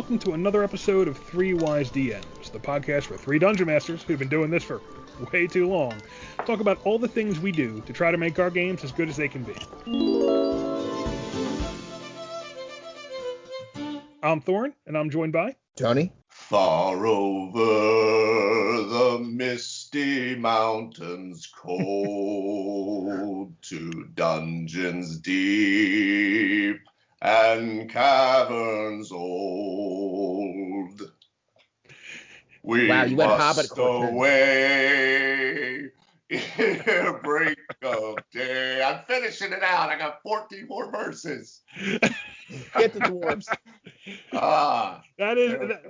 welcome to another episode of Three Wise DMs, the podcast where three dungeon masters who've been doing this for way too long talk about all the things we do to try to make our games as good as they can be. I'm Thorn, and I'm joined by Tony. Far over the misty mountains cold to dungeons deep and caverns old. We Wow, you went must Hobbit culture. away ere break of day. I'm finishing it out. I got 14 more verses. Get the dwarves. Ah, that is that,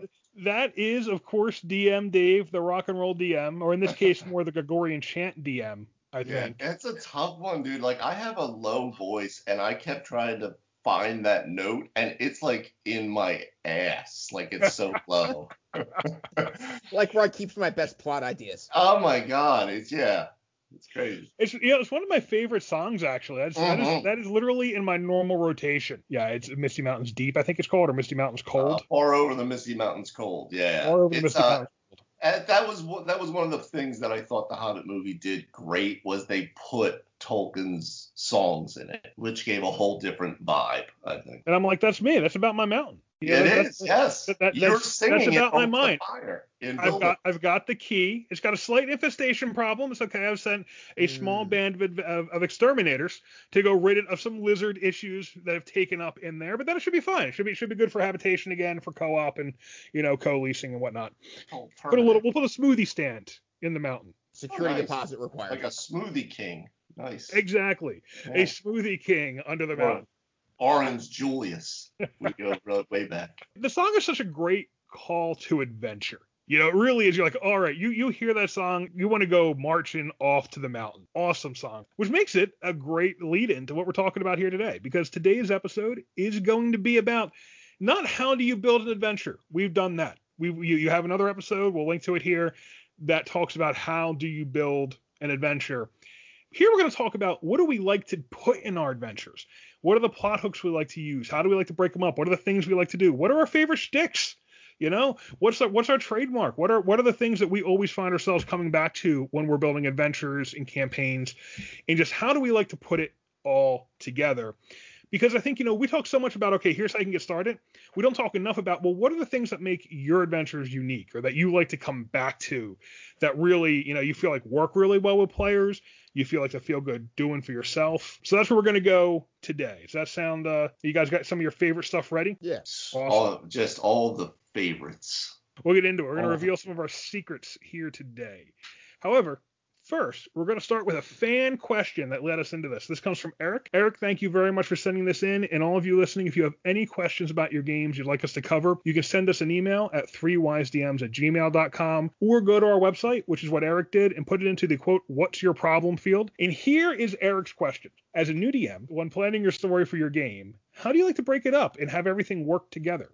that is of course DM Dave, the rock and roll DM, or in this case more the Gregorian chant DM. I yeah, think. it's a tough one, dude. Like I have a low voice, and I kept trying to find that note, and it's like in my ass. Like it's so low. Like where I keep my best plot ideas. oh my god, it's yeah, it's crazy. It's you know, it's one of my favorite songs actually. That's, that is Mhm. that is literally in my normal rotation. Yeah, it's Misty Mountains Deep, I think it's called, or Misty Mountains Cold. Uh, or over the Misty Mountains cold. Yeah, or over the Misty uh, Mountains Cold. That was one- that was one of the things that I thought the Hobbit movie did great was they put Tolkien's songs in it, which gave a whole different vibe. I think. And I'm like, that's me. That's about my mountain. You It know, is, that's- yes. that- that- You're that's- singing that's about it my mind. I've got I've got the key. It's got a slight infestation problem. It's okay. I've sent a small Mm. band of, of, of exterminators to go rid it of some lizard issues that have taken up in there. But then it should be fine. It should be should be good for habitation again, for co-op and you know co-leasing and whatnot. Put a little. We'll put a smoothie stand in the mountain. Security Oh, nice. deposit required. like a smoothie king. Nice. Exactly. Yeah. A smoothie king under the mountain. Orange Julius. We go way back. the song is such a great call to adventure. You know, it really is. You're like, all right, you you hear that song, you want to go marching off to the mountain. Awesome song, which makes it a great lead in to what we're talking about here today, because today's episode is going to be about not how do you build an adventure. We've done that. We you, you have another episode. We'll link to it here that talks about how do you build an adventure. Here we're going to talk about what do we like to put in our adventures. What are the plot hooks we like to use? How do we like to break them up? What are the things we like to do? What are our favorite sticks? You know, what's our, what's our trademark? What are what are the things that we always find ourselves coming back to when we're building adventures and campaigns, and just how do we like to put it all together? Because I think you know we talk so much about okay, here's how you can get started. We don't talk enough about well, what are the things that make your adventures unique or that you like to come back to, that really you know you feel like work really well with players, you feel like to feel good doing for yourself. So that's where we're gonna go today. Does that sound? Uh, you guys got some of your favorite stuff ready? yeah. All, just all the favorites. We'll get into it. We're going to Oh. reveal some of our secrets here today. However, first, we're going to start with a fan question that led us into this. This comes from Eric. Eric, thank you very much for sending this in. And all of you listening, if you have any questions about your games you'd like us to cover, you can send us an email at 3wisedms at gmail.com or go to our website, which is what Eric did, and put it into the quote, what's your problem field. And here is Eric's question. As a new DM, when planning your story for your game, how do you like to break it up and have everything work together?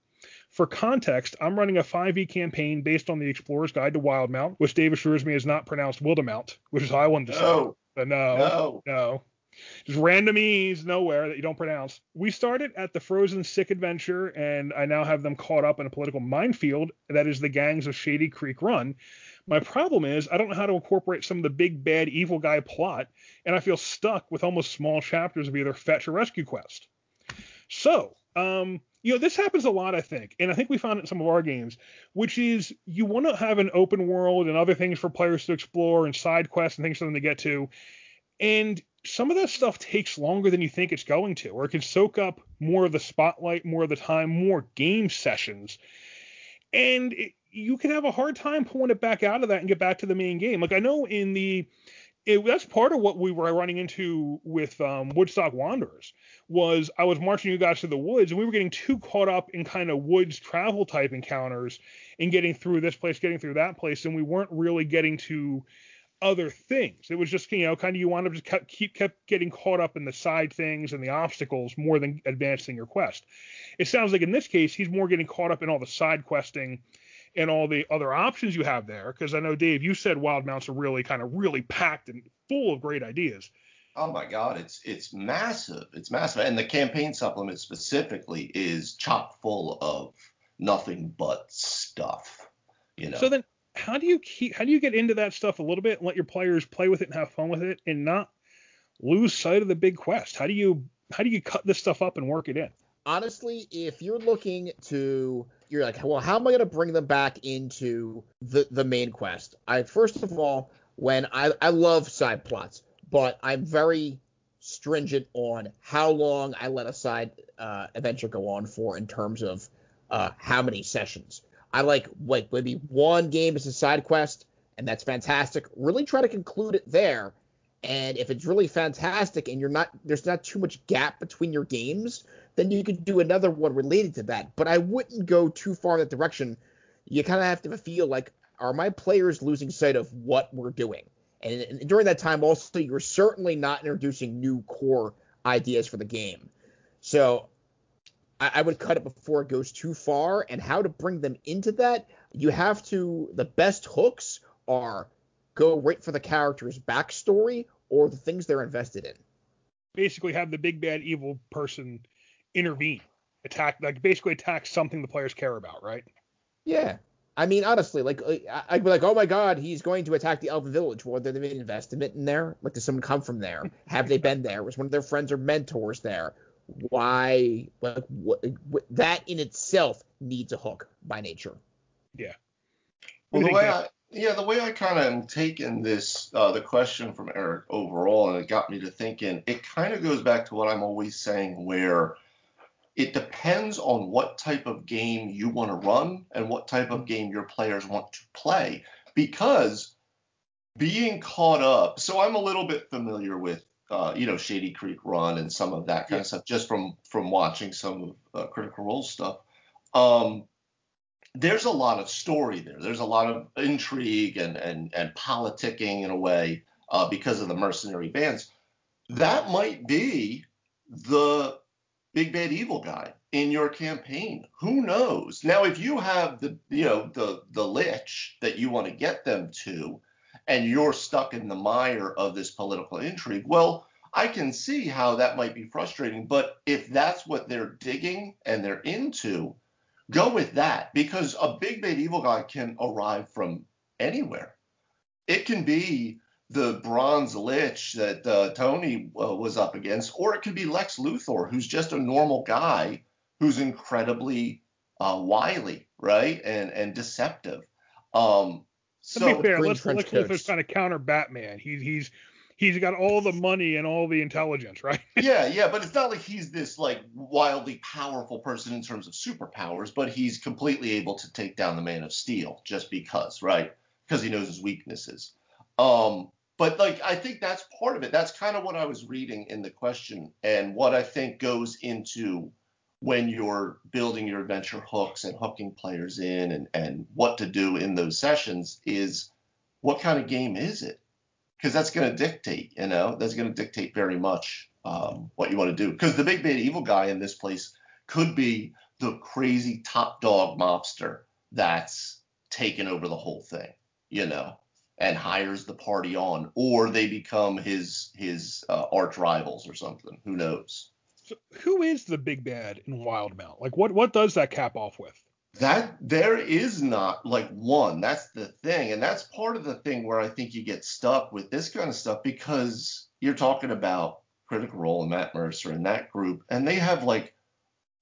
For context, I'm running a 5e campaign based on the Explorer's Guide to Wildmount, which Dave assures me is not pronounced Wildemount, which is how I wanted to say. No. But no, no. no. Just random e's nowhere that you don't pronounce. We started at the Frozen Sick Adventure, and I now have them caught up in a political minefield that is the gangs of Shady Creek Run. My problem is I don't know how to incorporate some of the big bad evil guy plot, and I feel stuck with almost small chapters of either fetch or rescue quest. So, um, you know, this happens a lot, I think, and I think we found it in some of our games, which is you want to have an open world and other things for players to explore and side quests and things for them to get to, and some of that stuff takes longer than you think it's going to, or it can soak up more of the spotlight, more of the time, more game sessions, and it, you can have a hard time pulling it back out of that and get back to the main game. Like I know in the it, that's part of what we were running into with um, Woodstock Wanderers was I was marching you guys through the woods and we were getting too caught up in kind of woods travel type encounters and getting through this place, getting through that place, and we weren't really getting to other things. It was just you know kind of you want to just kept, keep kept getting caught up in the side things and the obstacles more than advancing your quest. It sounds like in this case he's more getting caught up in all the side questing and all the other options you have there. Because I know Dave, you said Wild Mounts are really kind of really packed and full of great ideas. Oh my God, it's it's massive. It's massive, and the campaign supplement specifically is chock full of nothing but stuff. You know. So then, how do you keep? How do you get into that stuff a little bit and let your players play with it and have fun with it and not lose sight of the big quest? How do you how do you cut this stuff up and work it in? Honestly, if you're looking to, you're like, well, how am I going to bring them back into the the main quest? I first of all, when I I love side plots, but I'm very stringent on how long I let a side uh, adventure go on for in terms of uh, how many sessions. I like like maybe one game is a side quest, and that's fantastic. Really try to conclude it there. And if it's really fantastic and you're not there's not too much gap between your games, then you could do another one related to that. But I wouldn't go too far in that direction. You kind of have to feel like, are my players losing sight of what we're doing? And, and during that time, also, you're certainly not introducing new core ideas for the game. So I, I would cut it before it goes too far. And how to bring them into that, you have to, the best hooks are go right for the character's backstory or the things they're invested in. Basically, have the big bad evil person intervene, attack, like basically attack something the players care about, right? Yeah. I mean, honestly, like I'd be like, oh my god, he's going to attack the Elven village. Well, did they investment in there? Like, does someone come from there? Have they been there? Was one of their friends or mentors there? Why? Like, what, what, that in itself needs a hook by nature. Yeah. Well, the way I, yeah, the way I kind of am taking this, uh, the question from Eric overall, and it got me to thinking, it kind of goes back to what I'm always saying, where it depends on what type of game you want to run and what type of game your players want to play. Because being caught up, so I'm a little bit familiar with, uh, you know, Shady Creek Run and some of that kind yeah. of stuff just from from watching some of uh, Critical Role stuff. Um, there's a lot of story there. There's a lot of intrigue and and and politicking in a way uh, because of the mercenary bands. That might be the big bad evil guy in your campaign. Who knows? Now, if you have the you know the the lich that you want to get them to, and you're stuck in the mire of this political intrigue, well, I can see how that might be frustrating. But if that's what they're digging and they're into, go with that because a big bad evil guy can arrive from anywhere. It can be the bronze lich that uh, Tony uh, was up against, or it could be Lex Luthor, who's just a normal guy who's incredibly uh, wily, right, and and deceptive. Um, so to be fair, Lex, Lex Luthor's kind of counter Batman. He's he's he's got all the money and all the intelligence, right? yeah, yeah, but it's not like he's this like wildly powerful person in terms of superpowers, but he's completely able to take down the Man of Steel just because, right? Because he knows his weaknesses. Um, but like I think that's part of it. That's kind of what I was reading in the question and what I think goes into when you're building your adventure hooks and hooking players in and, and what to do in those sessions is what kind of game is it? Because that's going to dictate, you know, that's going to dictate very much um, what you want to do. Because the big bad evil guy in this place could be the crazy top dog mobster that's taken over the whole thing, you know and hires the party on, or they become his his uh, arch rivals or something. Who knows? So who is the big bad in Wildemount? Like, what what does that cap off with? That there is not like one. That's the thing, and that's part of the thing where I think you get stuck with this kind of stuff because you're talking about Critical Role and Matt Mercer and that group, and they have like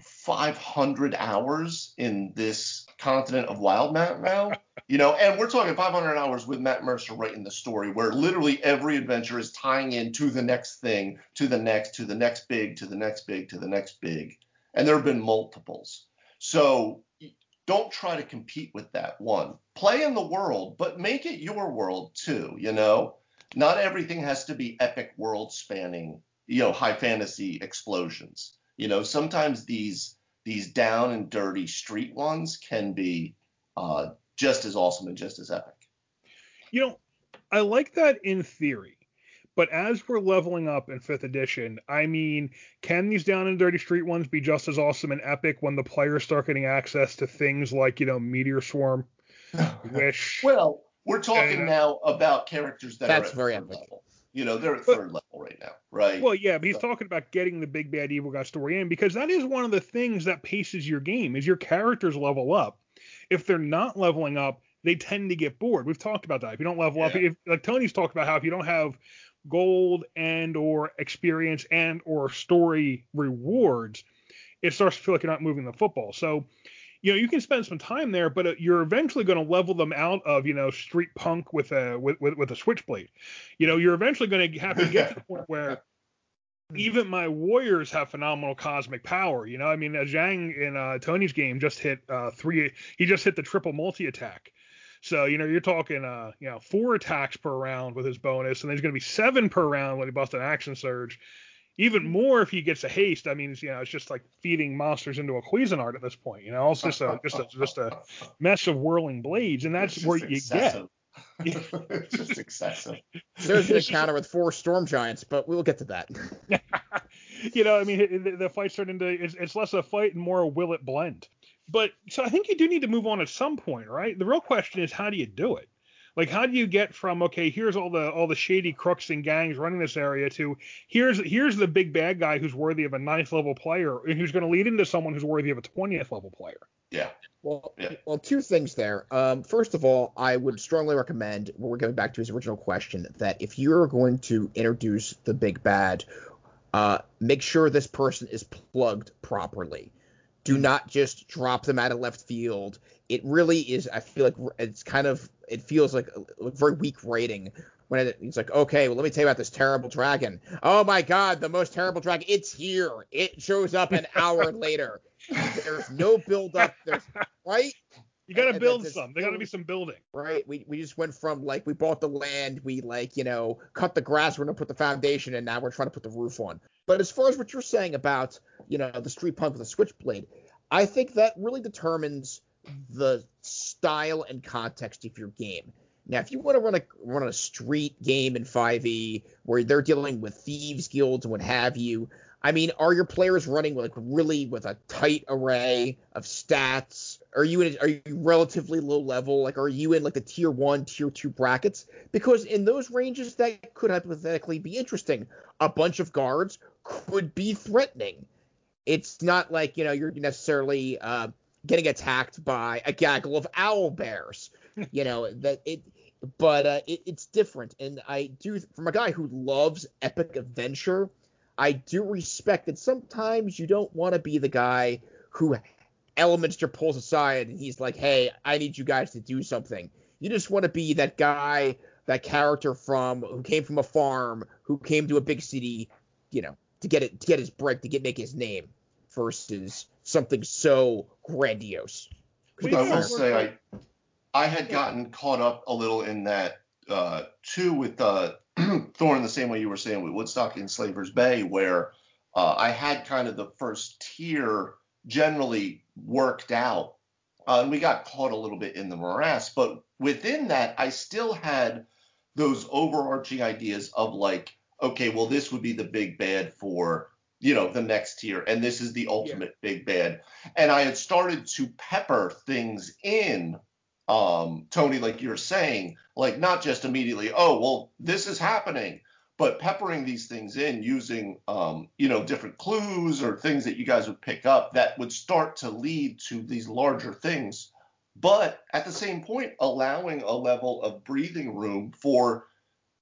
500 hours in this continent of wild Wildemount now. You know, and we're talking 500 hours with Matt Mercer writing the story, where literally every adventure is tying in to the next thing, to the next, to the next big, to the next big, to the next big, and there have been multiples. So don't try to compete with that one. Play in the world, but make it your world too. You know, not everything has to be epic world spanning, you know, high fantasy explosions. You know, sometimes these these down and dirty street ones can be uh, just as awesome and just as epic. You know, I like that in theory, but as we're leveling up in fifth edition, I mean, can these down and dirty street ones be just as awesome and epic when the players start getting access to things like, you know, Meteor Swarm, Wish? well, we're talking and, now about characters that that's are very epic. level. You know, they're at but, third level right now, right? right? Well, yeah, but he's so. talking about getting the big bad evil guy story in because that is one of the things that paces your game is your characters level up. If they're not leveling up, they tend to get bored. We've talked about that. If you don't level yeah. up, if, like Tony's talked about how if you don't have gold and or experience and or story rewards, it starts to feel like you're not moving the football. So, you know, you can spend some time there, but uh, you're eventually going to level them out of, you know, street punk with a with with, with a switchblade. You know, you're eventually going to have to get to the point where even my warriors have phenomenal cosmic power. You know, I mean, uh, Zhang in uh, Tony's game just hit uh, three. He just hit the triple multi attack. So you know, you're talking uh, you know, four attacks per round with his bonus, and there's going to be seven per round when he busts an action surge. Even more if he gets a haste. I mean, it's, you know, it's just like feeding monsters into a Cuisinart at this point. You know, it's just a just a just a mess of whirling blades, and that's where you excessive. get. it's just excessive. There's an encounter with four storm giants, but we'll get to that. you know, I mean, the, the fights turn into it's, it's less a fight and more a will it blend. But so I think you do need to move on at some point, right? The real question is how do you do it? Like how do you get from okay, here's all the all the shady crooks and gangs running this area to here's here's the big bad guy who's worthy of a ninth level player and who's going to lead into someone who's worthy of a twentieth level player. Yeah. Well, yeah. well, two things there. Um, first of all, I would strongly recommend. We're going back to his original question that if you're going to introduce the big bad, uh, make sure this person is plugged properly do not just drop them out of left field. It really is. I feel like it's kind of. It feels like a, very weak writing when it, it's like, okay, well, let me tell you about this terrible dragon. Oh my God, the most terrible dragon. It's here. It shows up an hour later. There's no build up. There's right. You got to build some. There got to be some building. Right. We, we just went from like we bought the land, we like you know cut the grass, we're gonna put the foundation, and now we're trying to put the roof on. But as far as what you're saying about you know the street punk with a switchblade, I think that really determines the style and context of your game. Now, if you want to run a run a street game in 5e where they're dealing with thieves guilds and what have you, I mean, are your players running like really with a tight array of stats? Are you in, are you relatively low level? Like, are you in like the tier one, tier two brackets? Because in those ranges, that could hypothetically be interesting. A bunch of guards could be threatening. It's not like you know you're necessarily uh, getting attacked by a gaggle of owl bears. you know that it but uh, it, it's different. And I do, from a guy who loves epic adventure, I do respect that sometimes you don't want to be the guy who Elminster pulls aside and he's like, hey, I need you guys to do something. You just want to be that guy, that character from who came from a farm, who came to a big city, you know, to get it to get his break, to get make his name, versus something so grandiose. I will say I I had gotten caught up a little in that uh, too with uh, Thorn the same way you were saying with Woodstock in Slaver's Bay, where uh, I had kind of the first tier generally worked out. Uh, and we got caught a little bit in the morass, but within that, I still had those overarching ideas of like, okay, well, this would be the big bad for you know the next tier, and this is the ultimate yeah. big bad. And I had started to pepper things in um, Tony, like you're saying, like not just immediately, oh, well, this is happening, but peppering these things in using, um, you know, different clues or things that you guys would pick up that would start to lead to these larger things. But at the same point, allowing a level of breathing room for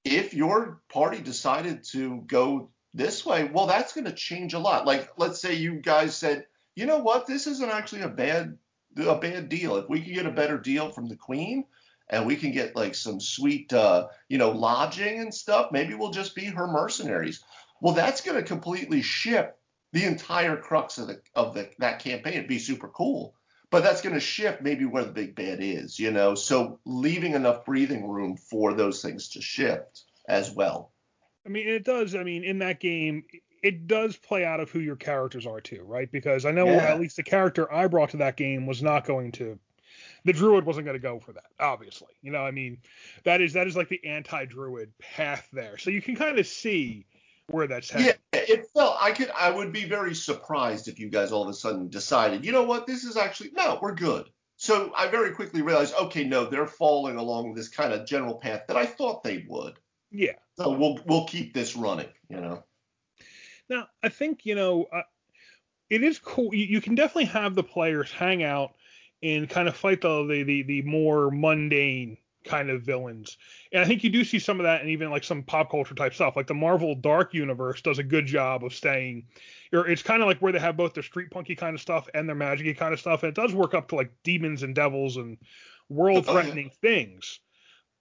if your party decided to go this way, well, that's going to change a lot. Like, let's say you guys said, you know what, this isn't actually a bad a bad deal. If we can get a better deal from the queen and we can get like some sweet uh, you know lodging and stuff, maybe we'll just be her mercenaries. Well, that's going to completely shift the entire crux of the of the that campaign. It'd be super cool. But that's going to shift maybe where the big bad is, you know. So leaving enough breathing room for those things to shift as well. I mean, it does. I mean, in that game, it does play out of who your characters are too, right? Because I know yeah. at least the character I brought to that game was not going to the druid wasn't going to go for that obviously you know i mean? That is that is like the anti-druid path there. So you can kind of see where that's headed. yeah it felt i could i would be very surprised if you guys all of a sudden decided you know what? This is actually no we're good. So i very quickly realized okay no they're falling along this kind of general path that i thought they would. Yeah. So we'll we'll keep this running you know Now, I think you know, uh, it is cool. You, you, can definitely have the players hang out and kind of fight the the the, the more mundane kind of villains. And I think you do see some of that and even like some pop culture type stuff. Like the Marvel Dark Universe does a good job of staying or it's kind of like where they have both their street punky kind of stuff and their magicy kind of stuff. And it does work up to like demons and devils and world threatening oh, things.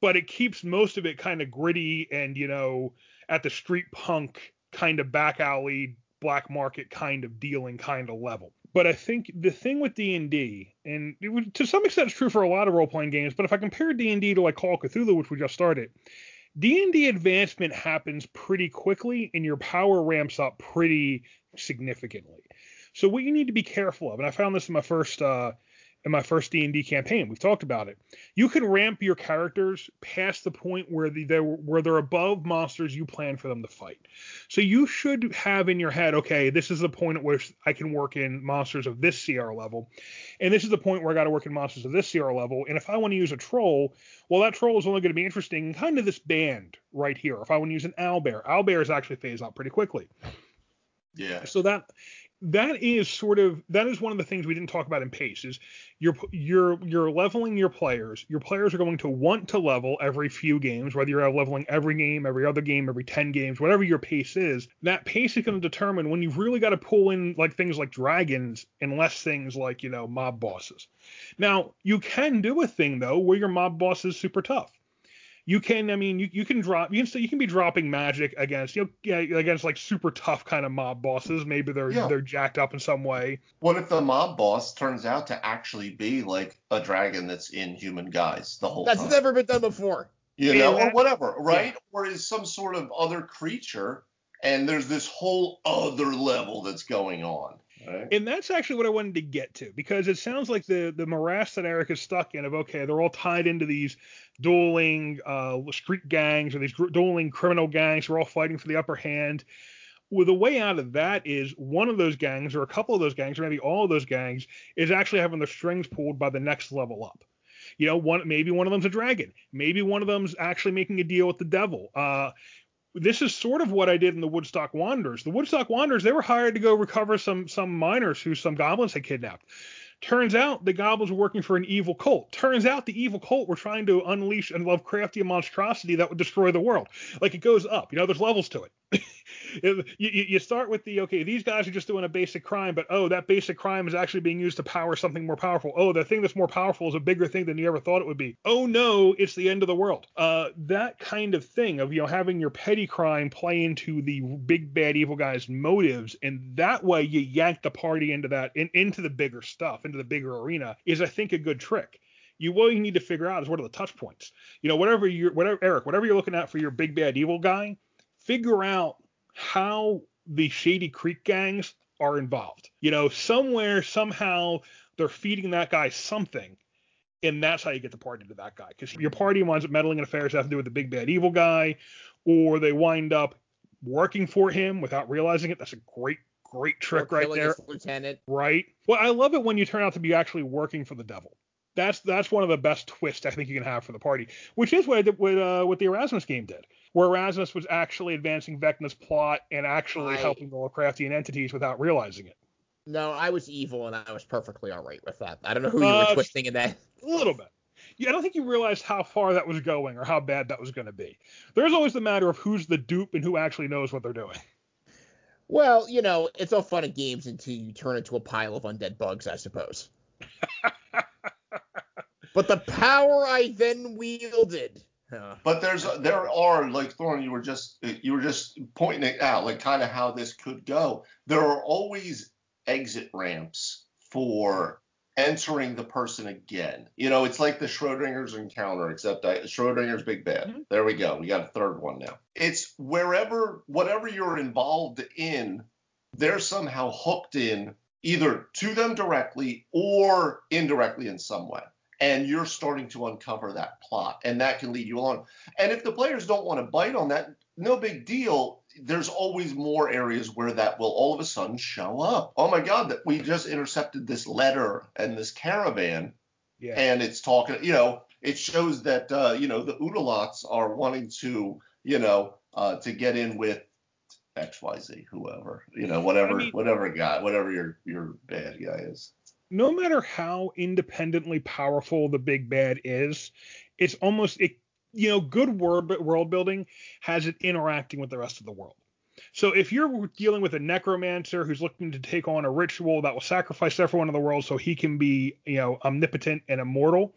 But it keeps most of it kind of gritty and, you know, at the street punk kind of back alley black market kind of dealing kind of level. But I think the thing with D&D, and it was, to some extent it's true for a lot of role-playing games, but if I compare D&D to like Call of Cthulhu, which we just started, D&D advancement happens pretty quickly and your power ramps up pretty significantly. So what you need to be careful of, and I found this in my first uh, in my first D&D campaign. We've talked about it. You can ramp your characters past the point where the, they're where they're above monsters you plan for them to fight. So you should have in your head, okay, this is the point at which I can work in monsters of this CR level, and this is the point where I got to work in monsters of this CR level. And if I want to use a troll, well, that troll is only going to be interesting in kind of this band right here. If I want to use an owlbear, owlbears actually phase out pretty quickly. Yeah. So that that is sort of that is one of the things we didn't talk about in pace is you're you're you're leveling your players. Your players are going to want to level every few games whether you're leveling every game every other game every 10 games whatever your pace is that pace is going to determine when you've really got to pull in like things like dragons and less things like you know mob bosses. Now you can do a thing though where your mob boss is super tough you can I mean you, you can drop you can still you can be dropping magic against you know against like super tough kind of mob bosses. Maybe they're yeah. they're jacked up in some way. What if the mob boss turns out to actually be like a dragon that's in human guise the whole that's time? That's never been done before. You know, or whatever, right? Yeah. Or is some sort of other creature and there's this whole other level that's going on. Right. And that's actually what I wanted to get to because it sounds like the the morass that Eric is stuck in of okay, they're all tied into these dueling uh, street gangs or these dueling criminal gangs who are all fighting for the upper hand. Well, the way out of that is one of those gangs or a couple of those gangs or maybe all of those gangs is actually having their strings pulled by the next level up. You know, one maybe one of them's a dragon, maybe one of them's actually making a deal with the devil. Uh, this is sort of what I did in the Woodstock Wanderers. The Woodstock Wanderers, they were hired to go recover some some miners who some goblins had kidnapped. Turns out the goblins were working for an evil cult. Turns out the evil cult were trying to unleash a Lovecraftian monstrosity that would destroy the world. Like it goes up. You know, there's levels to it. you, you start with the okay, these guys are just doing a basic crime, but oh, that basic crime is actually being used to power something more powerful. Oh, the thing that's more powerful is a bigger thing than you ever thought it would be. Oh no, it's the end of the world. Uh, that kind of thing of you know having your petty crime play into the big bad evil guy's motives, and that way you yank the party into that in, into the bigger stuff, into the bigger arena, is I think a good trick you what you need to figure out is what are the touch points. You know, whatever you're, whatever Eric, whatever you're looking at for your big bad evil guy, figure out how the Shady Creek gangs are involved. You know, somewhere, somehow, they're feeding that guy something. And that's how you get the party to that guy. Because your party winds up meddling in affairs that have to do with the big bad evil guy, or they wind up working for him without realizing it. That's a great, great trick right there. Lieutenant. Right. Well, I love it when you turn out to be actually working for the devil that's that's one of the best twists I think you can have for the party, which is what I did with uh, what the Erasmus game did, where Erasmus was actually advancing Vecna's plot and actually I, helping the Lovecraftian entities without realizing it. No, I was evil and I was perfectly all right with that. I don't know who you uh, were twisting in that. A little bit. Yeah, I don't think you realized how far that was going or how bad that was going to be. There's always the matter of who's the dupe and who actually knows what they're doing. Well, you know, it's all fun and games until you turn into a pile of undead bugs, I suppose. but the power I then wielded. But there's there are like Thorn, you were just you were just pointing it out, like kind of how this could go. There are always exit ramps for entering the person again. You know, it's like the Schrodinger's encounter, except I, Schrodinger's big bad. Mm-hmm. There we go. We got a third one now. It's wherever whatever you're involved in, they're somehow hooked in either to them directly or indirectly in some way and you're starting to uncover that plot and that can lead you along and if the players don't want to bite on that no big deal there's always more areas where that will all of a sudden show up oh my god that we just intercepted this letter and this caravan yeah. and it's talking you know it shows that uh, you know the Udalots are wanting to you know uh, to get in with XYZ, whoever. You know, whatever I mean, whatever guy, whatever your your bad guy is. No matter how independently powerful the big bad is, it's almost it you know, good world world building has it interacting with the rest of the world. So if you're dealing with a necromancer who's looking to take on a ritual that will sacrifice everyone in the world so he can be, you know, omnipotent and immortal,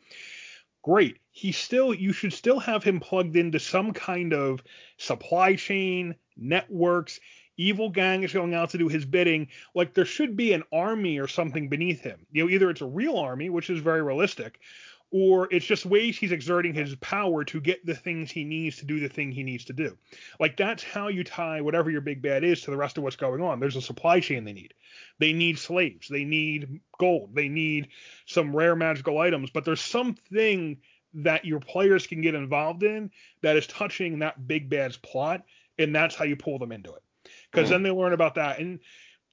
great. He still you should still have him plugged into some kind of supply chain, networks, evil gang is going out to do his bidding. Like there should be an army or something beneath him. You know, either it's a real army, which is very realistic, or it's just ways he's exerting his power to get the things he needs to do the thing he needs to do. Like that's how you tie whatever your big bad is to the rest of what's going on. There's a supply chain they need. They need slaves. They need gold. They need some rare magical items. But there's something that your players can get involved in that is touching that big bad's plot, and that's how you pull them into it. Because mm. then they learn about that. And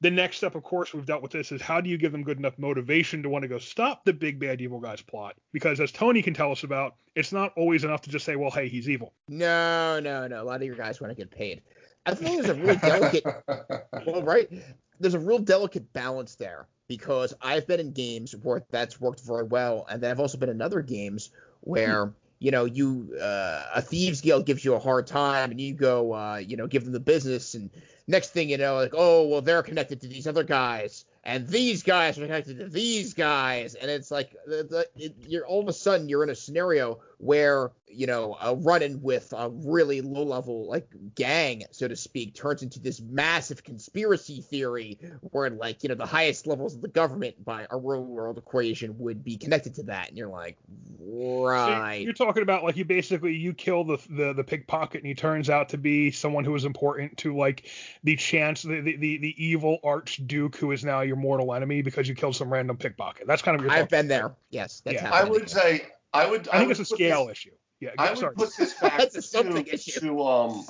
the next step, of course, we've dealt with this is how do you give them good enough motivation to want to go stop the big bad evil guy's plot? Because as Tony can tell us about, it's not always enough to just say, well, hey, he's evil. No, no, no. A lot of your guys want to get paid. I think there's a really delicate, well, right? There's a real delicate balance there because I've been in games where that's worked very well, and then I've also been in other games where you know, you uh, a thieves guild gives you a hard time, and you go, uh, you know, give them the business, and next thing you know, like, oh, well, they're connected to these other guys, and these guys are connected to these guys, and it's like the, it, you're all of a sudden you're in a scenario where you know a run-in with a really low-level like gang, so to speak, turns into this massive conspiracy theory where like you know the highest levels of the government by a real-world equation would be connected to that, and you're like, right. So you're talking about like you basically you kill the, the the pickpocket, and he turns out to be someone who is important to like the chance the the, the, the evil archduke who is now your mortal enemy because you killed some random pickpocket. That's kind of your. I've been there. Yes, that's yeah. I would say I would. I, I think would it's a scale this, issue. Yeah, I would put this back That's a something to, issue. to um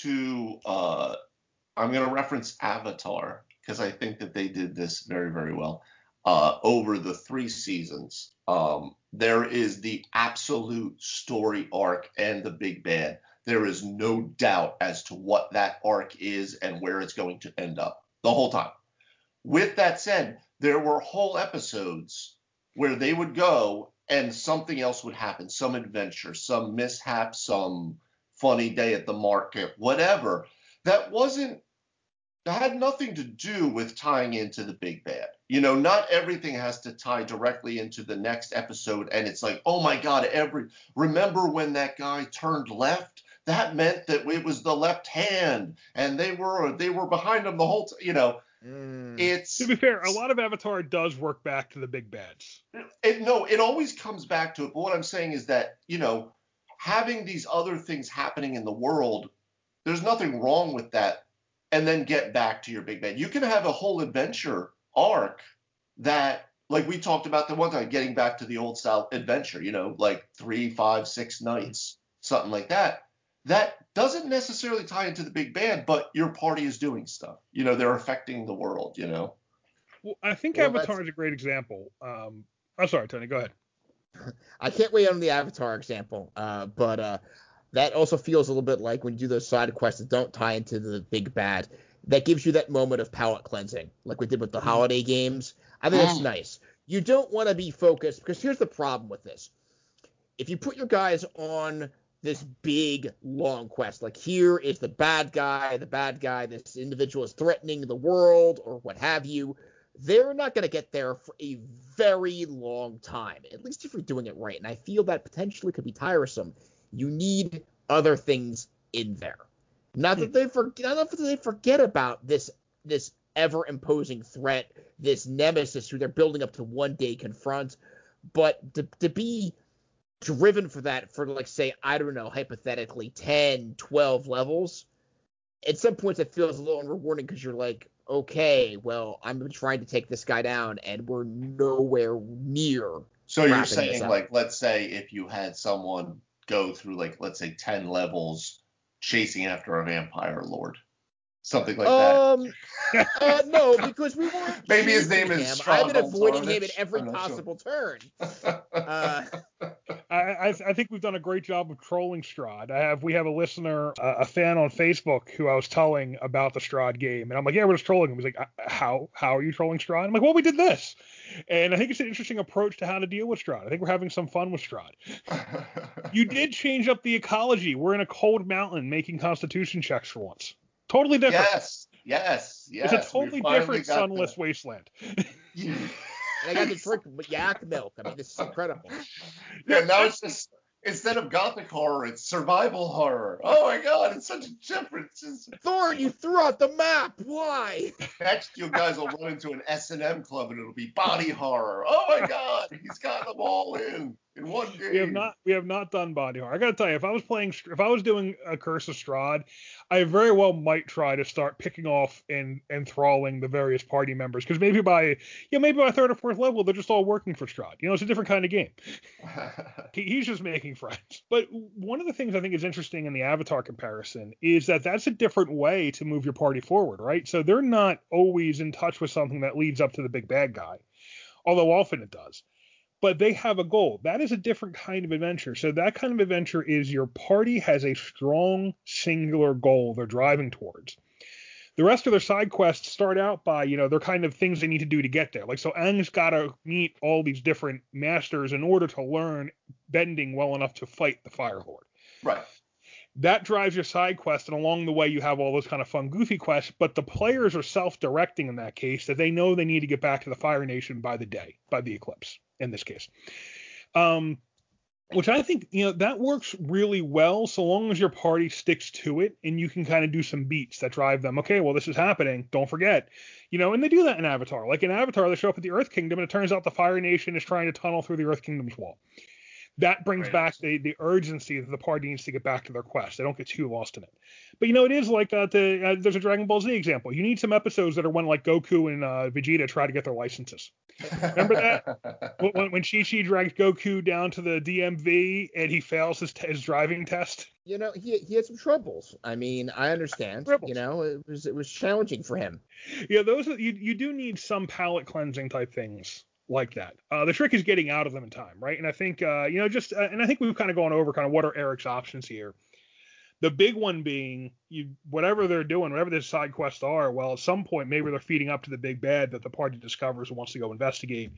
to uh I'm gonna reference Avatar because I think that they did this very very well. Uh, over the three seasons, um, there is the absolute story arc and the big bad. There is no doubt as to what that arc is and where it's going to end up the whole time. With that said, there were whole episodes where they would go and something else would happen, some adventure, some mishap, some funny day at the market, whatever. That wasn't that had nothing to do with tying into the big bad. You know, not everything has to tie directly into the next episode and it's like, "Oh my god, every remember when that guy turned left? That meant that it was the left hand and they were they were behind him the whole time, you know Mm. It's to be fair, a lot of Avatar does work back to the big bads. It, no, it always comes back to it. But what I'm saying is that you know, having these other things happening in the world, there's nothing wrong with that. And then get back to your big bad. You can have a whole adventure arc that, like we talked about the one time, getting back to the old style adventure. You know, like three, five, six nights, something like that that doesn't necessarily tie into the big band, but your party is doing stuff. You know, they're affecting the world. You know. Well, I think well, Avatar is a great example. Um, I'm sorry, Tony. Go ahead. I can't wait on the Avatar example, uh, but uh, that also feels a little bit like when you do those side quests that don't tie into the big bad. That gives you that moment of palate cleansing, like we did with the mm. holiday games. I think that's mm. nice. You don't want to be focused because here's the problem with this: if you put your guys on this big long quest. Like here is the bad guy, the bad guy, this individual is threatening the world or what have you. They're not going to get there for a very long time, at least if you're doing it right. And I feel that potentially could be tiresome. You need other things in there. Not that hmm. they forget, not that they forget about this this ever imposing threat, this nemesis who they're building up to one day confront, but to, to be driven for that for like say I don't know hypothetically 10 12 levels at some points it feels a little unrewarding because you're like okay well I'm trying to take this guy down and we're nowhere near so you're saying like let's say if you had someone go through like let's say 10 levels chasing after a vampire lord something like um, that. uh, no, because we weren't. Maybe his name is. I've been avoiding him at every possible sure. turn. Uh, I, I, think we've done a great job of trolling Strahd. I have we have a listener, a, a, fan on Facebook, who I was telling about the Strahd game, and I'm like, yeah, we're just trolling him. He's like, how how are you trolling Strahd? I'm like, well, we did this, and I think it's an interesting approach to how to deal with Strahd. I think we're having some fun with Strahd. you did change up the ecology. We're in a cold mountain making Constitution checks for once. Totally different. Yes, yes, yes. It's a totally different sunless the... wasteland. and I got to drink yak milk. I mean, this is incredible. Yeah, now it's just instead of gothic horror, it's survival horror. Oh my god, it's such a difference. Thorn, you threw out the map. Why? Next, you guys will run into an S and M club, and it'll be body horror. Oh my god, he's got them all in in one game. We have not we have not done body horror. I gotta tell you, if I was playing if I was doing a Curse of Strahd, I very well might try to start picking off and enthralling the various party members because maybe by yeah maybe by third or fourth level they're just all working for Strahd. You know, it's a different kind of game. he, he's just making friends. But one of the things I think is interesting in the Avatar comparison is that that's a different way to move your party forward, right? So they're not always in touch with something that leads up to the big bad guy, although often it does but they have a goal. That is a different kind of adventure. So that kind of adventure is your party has a strong singular goal they're driving towards. The rest of their side quests start out by, you know, they're kind of things they need to do to get there. Like so Aang's gotta meet all these different masters in order to learn bending well enough to fight the Fire Lord. Right. That drives your side quest, and along the way you have all those kind of fun, goofy quests. But the players are self-directing in that case, that they know they need to get back to the Fire Nation by the day, by the eclipse in this case. Um, which I think you know that works really well so long as your party sticks to it and you can kind of do some beats that drive them. Okay, well this is happening. Don't forget, you know, and they do that in Avatar. Like in Avatar, they show up at the Earth Kingdom and it turns out the Fire Nation is trying to tunnel through the Earth Kingdom's wall. That brings right. back the the urgency that the party needs to get back to their quest. They don't get too lost in it. But you know, it is like uh, the uh, there's a Dragon Ball Z example. You need some episodes that are when like Goku and uh, Vegeta try to get their licenses. Remember that when, when Chi Chi drags Goku down to the DMV and he fails his, his driving test. You know, he he had some troubles. I mean, I understand. Troubles. You know, it was it was challenging for him. Yeah, those you you do need some palate cleansing type things like that. Uh, the trick is getting out of them in time, right? And I think uh, you know just uh, and I think we've kind of gone over kind of what are Eric's options here. The big one being you whatever they're doing, whatever their side quests are, well, at some point maybe they're feeding up to the big bad that the party discovers and wants to go investigate.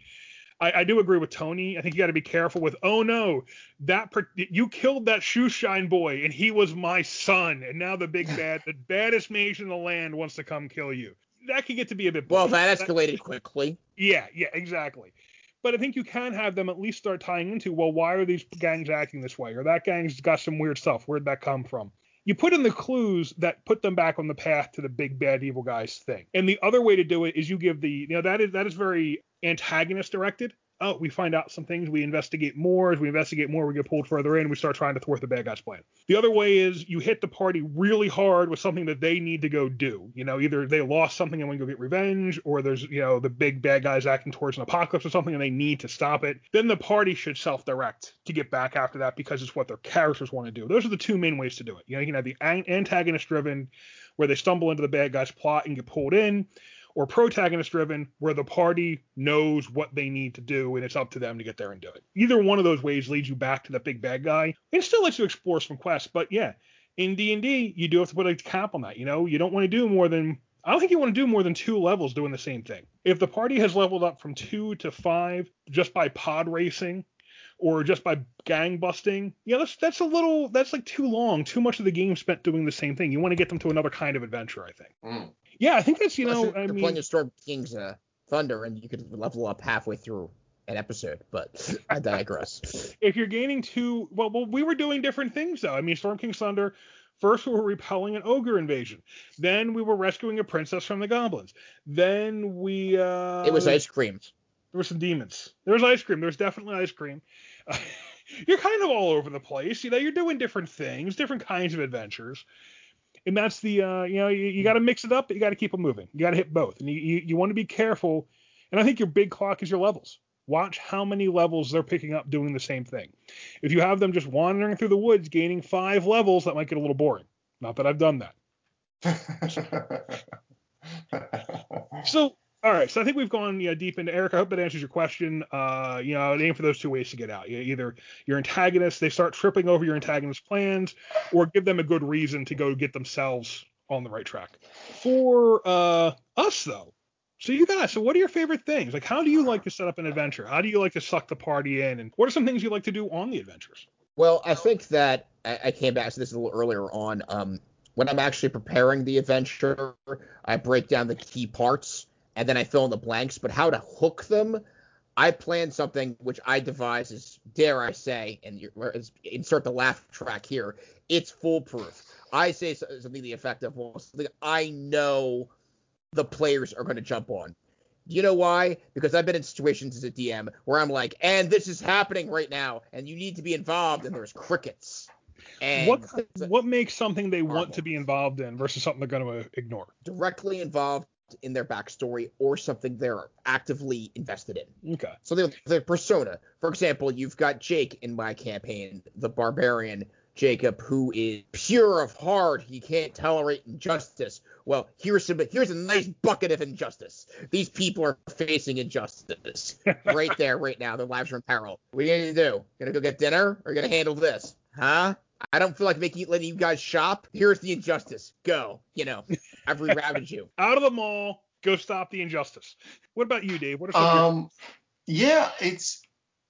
I, I do agree with Tony. I think you got to be careful with. Oh no, that per- you killed that shoe shine boy, and he was my son, and now the big bad, the baddest mage in the land, wants to come kill you. That could get to be a bit. Well, that escalated quickly. Yeah, yeah, exactly but I think you can have them at least start tying into, well, why are these gangs acting this way? Or that gang's got some weird stuff. Where'd that come from? You put in the clues that put them back on the path to the big bad evil guys thing. And the other way to do it is you give the, you know, that is that is very antagonist directed oh, we find out some things, we investigate more. As we investigate more, we get pulled further in, we start trying to thwart the bad guy's plan. The other way is you hit the party really hard with something that they need to go do. You know, either they lost something and want to go get revenge, or there's, you know, the big bad guys acting towards an apocalypse or something and they need to stop it. Then the party should self direct to get back after that because it's what their characters want to do. Those are the two main ways to do it. You know, you can have the antagonist driven, where they stumble into the bad guy's plot and get pulled in or protagonist driven where the party knows what they need to do and it's up to them to get there and do it. Either one of those ways leads you back to the big bad guy. It still lets you explore some quests, but yeah, in D&D you do have to put a cap on that. You know, you don't want to do more than I don't think you want to do more than two levels doing the same thing. If the party has leveled up from two to five just by pod racing or just by gang busting, yeah, that's that's a little that's like too long. Too much of the game spent doing the same thing. You want to get them to another kind of adventure, I think. Mm. Yeah, I think that's you know. You're I mean, playing a Storm King's uh, Thunder, and you could level up halfway through an episode, but I digress. if you're gaining two, well, well, we were doing different things though. I mean, Storm King's Thunder. First, we were repelling an ogre invasion. Then we were rescuing a princess from the goblins. Then we. Uh, it was ice cream. There were some demons. There was ice cream. There was definitely ice cream. You're kind of all over the place. You know, you're doing different things, different kinds of adventures and that's the uh, you know you, you got to mix it up, but you got to keep them moving. You got to hit both, and you, you, you want to be careful. And I think your big clock is your levels. Watch how many levels they're picking up doing the same thing. If you have them just wandering through the woods gaining five levels, that might get a little boring. Not that I've done that. so All right, so I think we've gone you know, deep into Eric. I hope that answers your question. Uh, you know, aim for those two ways to get out. You know, either your antagonist, they start tripping over your antagonist's plans, or give them a good reason to go get themselves on the right track. For uh, us though, so you guys, so what are your favorite things? Like, how do you like to set up an adventure? How do you like to suck the party in? And what are some things you like to do on the adventures? Well, I think that I, came back to this a little earlier on. Um, when I'm actually preparing the adventure, I break down the key parts and then I fill in the blanks. But how to hook them, I plan something which I devise is, dare I say, and insert the laugh track here. It's foolproof. I say something the effect of, well, something I know the players are going to jump on. You know why? Because I've been in situations as a DM where I'm like, and this is happening right now, and you need to be involved, and there's crickets. And what what makes something they want to be involved in versus something they're going to ignore? Directly involved in their backstory or something they're actively invested in. Okay. So their, their persona. For example, you've got Jake in my campaign, the barbarian Jacob, who is pure of heart. He can't tolerate injustice. Well, here's some, here's a nice bucket of injustice. These people are facing injustice right there, right now. Their lives are in peril. What are you gonna do? Gonna go get dinner or gonna handle this? Huh? I don't feel like making letting you guys shop. Here's the injustice. Go. You know, I've rerouted you. Out of the mall. Go stop the injustice. What about you, Dave? What are some um, your- yeah, it's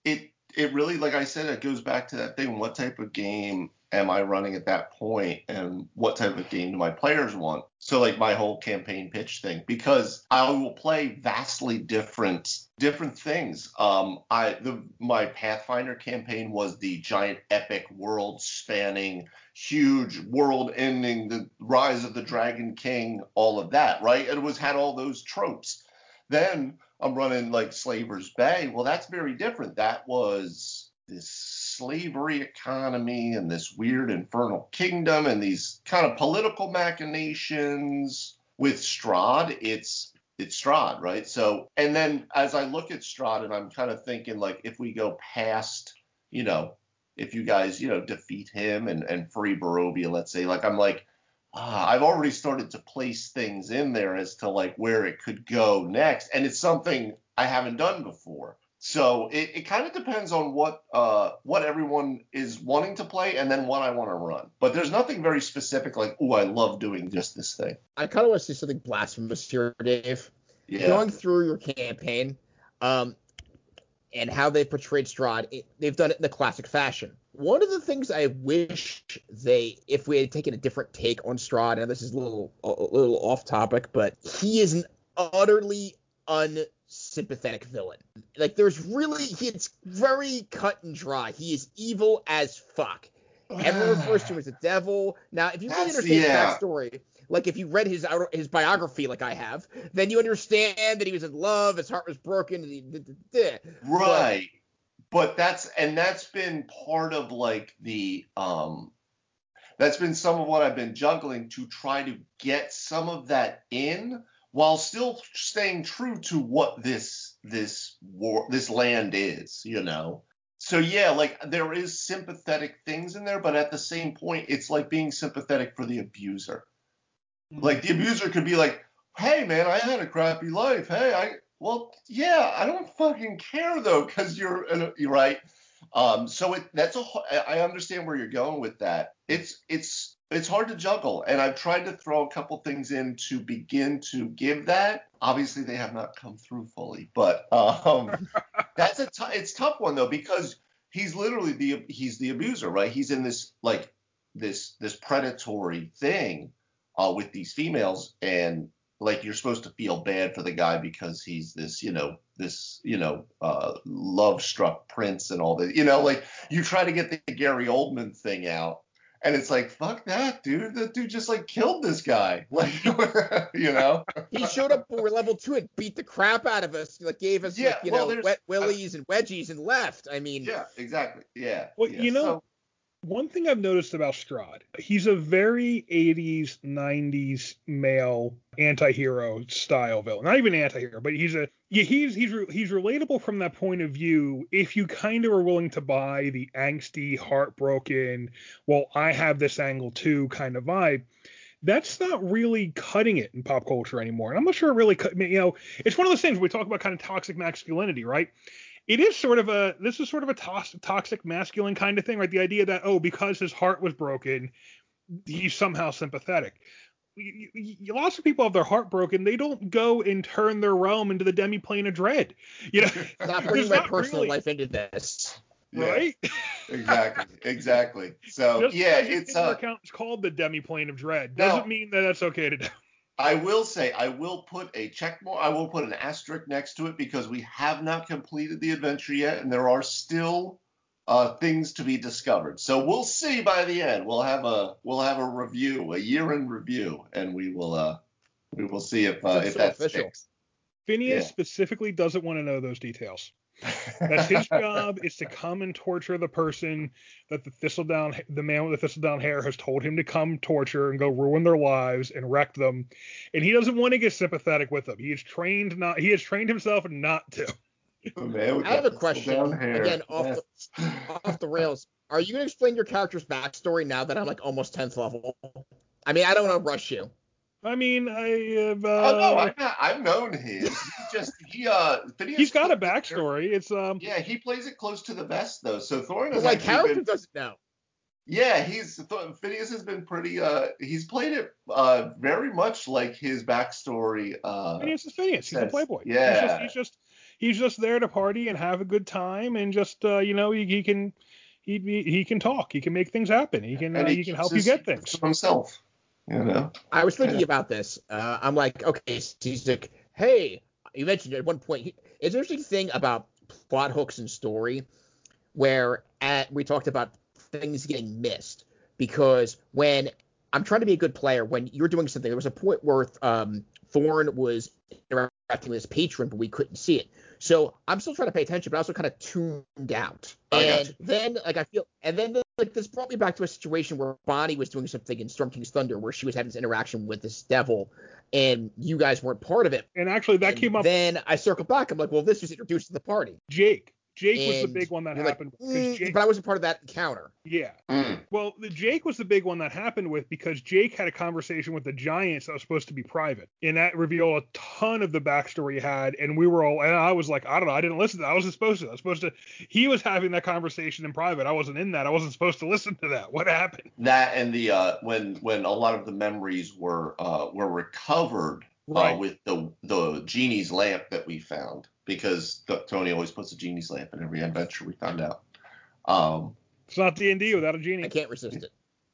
it it really like I said, it goes back to that thing. What type of game am I running at that point, and what type of game do my players want? So like my whole campaign pitch thing, because I will play vastly different different things. Um, I the my Pathfinder campaign was the giant epic world spanning huge world ending the rise of the dragon king all of that right it was had all those tropes then i'm running like slavers bay well that's very different that was this slavery economy and this weird infernal kingdom and these kind of political machinations with Strahd it's it's Strahd, right? So, and then as I look at Strahd, and I'm kind of thinking like, if we go past, you know, if you guys, you know, defeat him and and free Barovia, let's say, like I'm like, ah, I've already started to place things in there as to like where it could go next, and it's something I haven't done before. So it, it kind of depends on what uh, what everyone is wanting to play and then what I want to run. But there's nothing very specific like, oh, I love doing just this thing. I kind of want to see something blasphemous here, Dave. Yeah. Going through your campaign, um, and how they portrayed Strahd, it, they've done it in the classic fashion. One of the things I wish they, if we had taken a different take on Strahd, and this is a little a little off topic, but he is an utterly un sympathetic villain. Like there's really it's very cut and dry. He is evil as fuck. Everyone refers to him as a devil. Now, if you really understand yeah. backstory, like if you read his his biography, like I have, then you understand that he was in love, his heart was broken. He, right. But, but that's and that's been part of like the um that's been some of what I've been juggling to try to get some of that in while still staying true to what this this war this land is, you know. So yeah, like there is sympathetic things in there, but at the same point, it's like being sympathetic for the abuser. Like the abuser could be like, "Hey man, I had a crappy life. Hey, I well, yeah, I don't fucking care though, because you're you're right." Um, so it that's a I understand where you're going with that. It's it's it's hard to juggle. And I've tried to throw a couple things in to begin to give that. Obviously, they have not come through fully, but um, that's a t- it's tough one though because he's literally the he's the abuser, right? He's in this like this this predatory thing uh, with these females, and like you're supposed to feel bad for the guy because he's this you know this you know uh, love struck prince and all that. You know, like you try to get the Gary Oldman thing out and it's like, fuck that, dude. That dude just like killed this guy. Like, you know. he showed up for level two and beat the crap out of us. Like, gave us, yeah, like, you well, know, wet willies uh, and wedgies and left. I mean. Yeah, exactly. Yeah. Well, yeah. you know, so, one thing I've noticed about Strahd, he's a very 80s, 90s male anti-hero style villain. Not even anti-hero, but he's a yeah, he's he's he's relatable from that point of view if you kind of are willing to buy the angsty, heartbroken, well, I have this angle too kind of vibe. that's not really cutting it in pop culture anymore. And I'm not sure it really, cut, you know, it's one of those things we talk about kind of toxic masculinity, right? It is sort of a, this is sort of a to- toxic masculine kind of thing, right? The idea that, oh, because his heart was broken, he's somehow sympathetic. You, you, lots of people have their heart broken. They don't go and turn their realm into the demiplane of dread. You know, not bringing my personal really, life into this. Yeah, right? exactly. Exactly. So Just yeah, it's uh, account is called the demiplane of dread. Doesn't now, mean that that's okay to do. I will say I will put a check mark. I will put an asterisk next to it because we have not completed the adventure yet, and there are still uh, things to be discovered. So we'll see by the end. We'll have a we'll have a review, a year in review, and we will uh we will see if uh, if that's official. Sticks. Phineas yeah. specifically doesn't want to know those details. That's his job is to come and torture the person that the thistledown, the man with the thistledown hair, has told him to come torture and go ruin their lives and wreck them. And he doesn't want to get sympathetic with them. He is trained not. He has trained himself not to. I have a question again off the, off the rails. Are you gonna explain your character's backstory now that I'm like almost tenth level? I mean, I don't want to rush you. I mean, I have. Uh, oh no, I've, not, I've known him. He just he uh. He's got a backstory. It's um. Yeah, he plays it close to the vest though. So Thorin has. like character been, doesn't know. Yeah, he's Phineas has been pretty. Uh, he's played it uh very much like his backstory. Uh, Phineas is Phineas. He's says, a playboy. Yeah. He's just, he's just he's just there to party and have a good time and just uh, you know he, he can he he can talk. He can make things happen. He can uh, he, he, can help you get things. Himself. You know. I was thinking yeah. about this. Uh, I'm like, okay, he's like, hey, you mentioned at one point. He, it's an interesting thing about plot hooks and story, where at we talked about things getting missed because when I'm trying to be a good player, when you're doing something, there was a point where um, Thorin was interacting with his patron, but we couldn't see it. So I'm still trying to pay attention, but I also kind of tuned out. and then like I feel, and then like this brought me back to a situation where Bonnie was doing something in Storm King's Thunder where she was having this interaction with this devil, and you guys weren't part of it. And actually, that and came up. Then I circled back. I'm like, well, this was introduced to the party. Jake. Jake and was the big one that happened. Like, mm, Jake, but I wasn't part of that encounter. Yeah. Mm. Well, the Jake was the big one that happened with because Jake had a conversation with the Giants that was supposed to be private, and that revealed a ton of the backstory he had. And we were all, and I was like, I don't know, I didn't listen. to that. I wasn't supposed to. I was supposed to. He was having that conversation in private. I wasn't in that. I wasn't supposed to listen to that. What happened? That and the uh, when when a lot of the memories were uh, were recovered uh, right. uh, with the the genie's lamp that we found because Tony always puts a genie's lamp in every adventure. We found out. Um, it's not D and D without a genie. I can't resist it.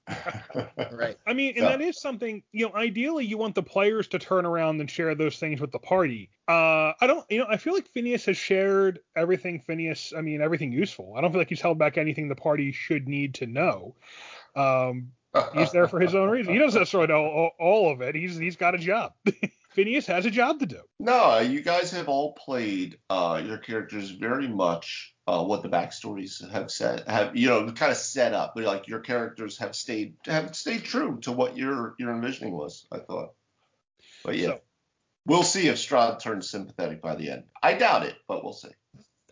right. I mean, and so. that is something, you know, ideally you want the players to turn around and share those things with the party. Uh, I don't, you know, I feel like Phineas has shared everything Phineas, I mean, everything useful. I don't feel like he's held back anything the party should need to know. Um, he's there for his own reason. He doesn't necessarily know all, all of it. He's he's got a job. Phineas has a job to do. No, you guys have all played uh, your characters very much uh, what the backstories have said, have you know, kind of set up. But like your characters have stayed have stayed true to what your your envisioning was. I thought. But yeah, so, we'll see if Strahd turns sympathetic by the end. I doubt it, but we'll see.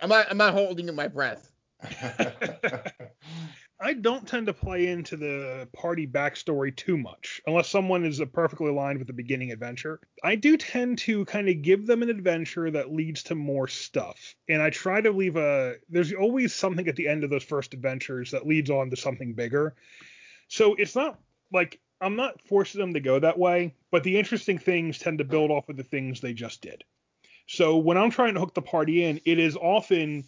I'm not, I'm not holding my breath. I don't tend to play into the party backstory too much, unless someone is perfectly aligned with the beginning adventure. I do tend to kind of give them an adventure that leads to more stuff, and I try to leave a. There's always something at the end of those first adventures that leads on to something bigger. So it's not like I'm not forcing them to go that way, but the interesting things tend to build off of the things they just did. So when I'm trying to hook the party in, it is often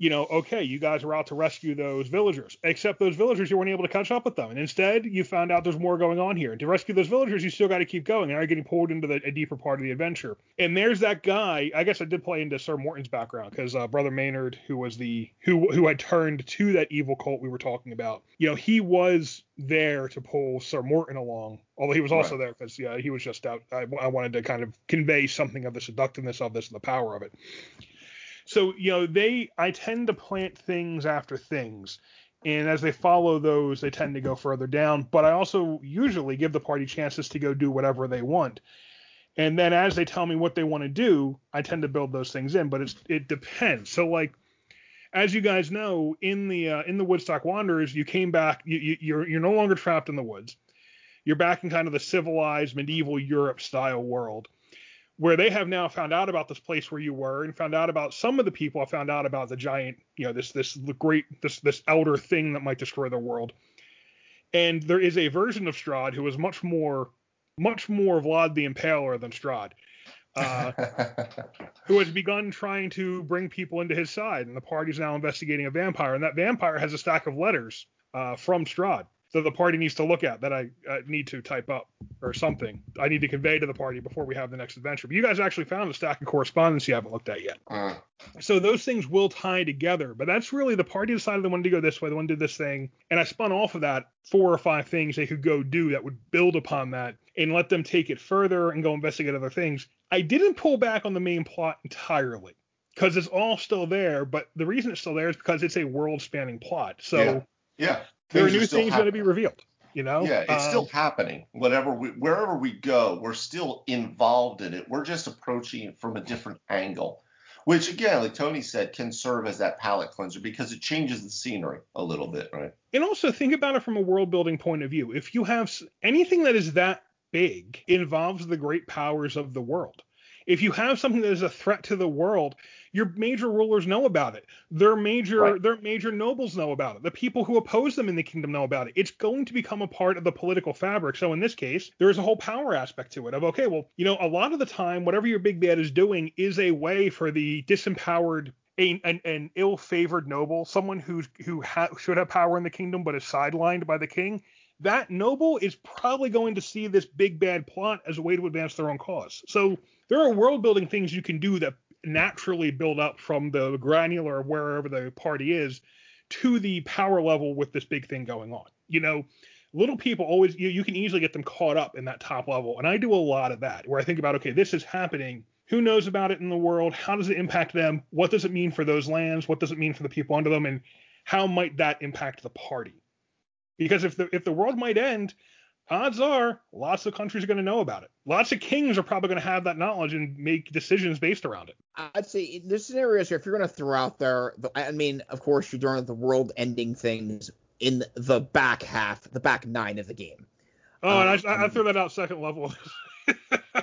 you know, okay, you guys were out to rescue those villagers, except those villagers, you weren't able to catch up with them. And instead, you found out there's more going on here. To rescue those villagers, you still got to keep going. And are getting pulled into the, a deeper part of the adventure. And there's that guy. I guess I did play into Sir Morton's background because uh, Brother Maynard, who was the who who had turned to that evil cult we were talking about, you know, he was there to pull Sir Morton along. Although he was also right. there because yeah, he was just out. I, I wanted to kind of convey something of the seductiveness of this and the power of it. So, you know, they I tend to plant things after things. And as they follow those, they tend to go further down. But I also usually give the party chances to go do whatever they want. And then as they tell me what they want to do, I tend to build those things in. But it's it depends. So like as you guys know, in the uh, in the Woodstock Wanderers, you came back. You, you, you're you're no longer trapped in the woods You're back in kind of the civilized medieval Europe style world where they have now found out about this place where you were and found out about some of the people I found out about the giant, you know, this this great this this elder thing that might destroy the world. And there is a version of Strahd who is much more much more Vlad the Impaler than Strahd. Uh, who has begun trying to bring people into his side, and the party's now investigating a vampire, and that vampire has a stack of letters uh, from Strahd that the party needs to look at that I uh, need to type up or something. I need to convey to the party before we have the next adventure. But you guys actually found a stack of correspondence you haven't looked at yet. Uh. So those things will tie together. But that's really the party decided they wanted to go this way, they wanted to do this thing. And I spun off of that four or five things they could go do that would build upon that and let them take it further and go investigate other things. I didn't pull back on the main plot entirely because it's all still there. But the reason it's still there is because it's a world spanning plot. So yeah. yeah there are new things going to be revealed. You know, yeah, it's um, still happening. Whatever, we, wherever we go, we're still involved in it. We're just approaching it from a different angle, which again, like Tony said, can serve as that palate cleanser because it changes the scenery a little bit, right? And also think about it from a world building point of view. If you have anything that is that big involves the great powers of the world. If you have something that is a threat to the world, your major rulers know about it. Their major right. their major nobles know about it. The people who oppose them in the kingdom know about it. It's going to become a part of the political fabric. So in this case, there is a whole power aspect to it of okay, well, you know, a lot of the time, whatever your big bad is doing is a way for the disempowered an, an, ill-favored noble, someone who's who ha- should have power in the kingdom but is sidelined by the king, that noble is probably going to see this big bad plot as a way to advance their own cause. So there are world building things you can do that naturally build up from the granular wherever the party is to the power level with this big thing going on. You know, little people always you, you can easily get them caught up in that top level, and I do a lot of that where I think about okay, this is happening. Who knows about it in the world? How does it impact them? What does it mean for those lands? What does it mean for the people under them? And how might that impact the party? Because if the if the world might end, odds are lots of countries are going to know about it. Lots of kings are probably going to have that knowledge and make decisions based around it. I'd say in this scenario here, if you're going to throw out there, I mean, of course, you're throwing the world ending things in the back half, the back nine of the game. Oh, um, and I, I um, threw that out second level.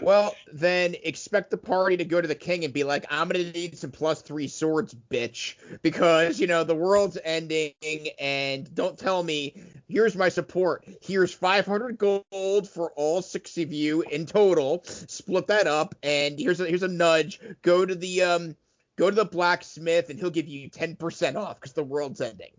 well, then expect the party to go to the king and be like, I'm gonna need some plus three swords, bitch, because you know the world's ending, and don't tell me. Here's my support. Here's 500 gold for all six of you in total. Split that up, and here's a here's a nudge. Go to the um, go to the blacksmith, and he'll give you 10% off because the world's ending.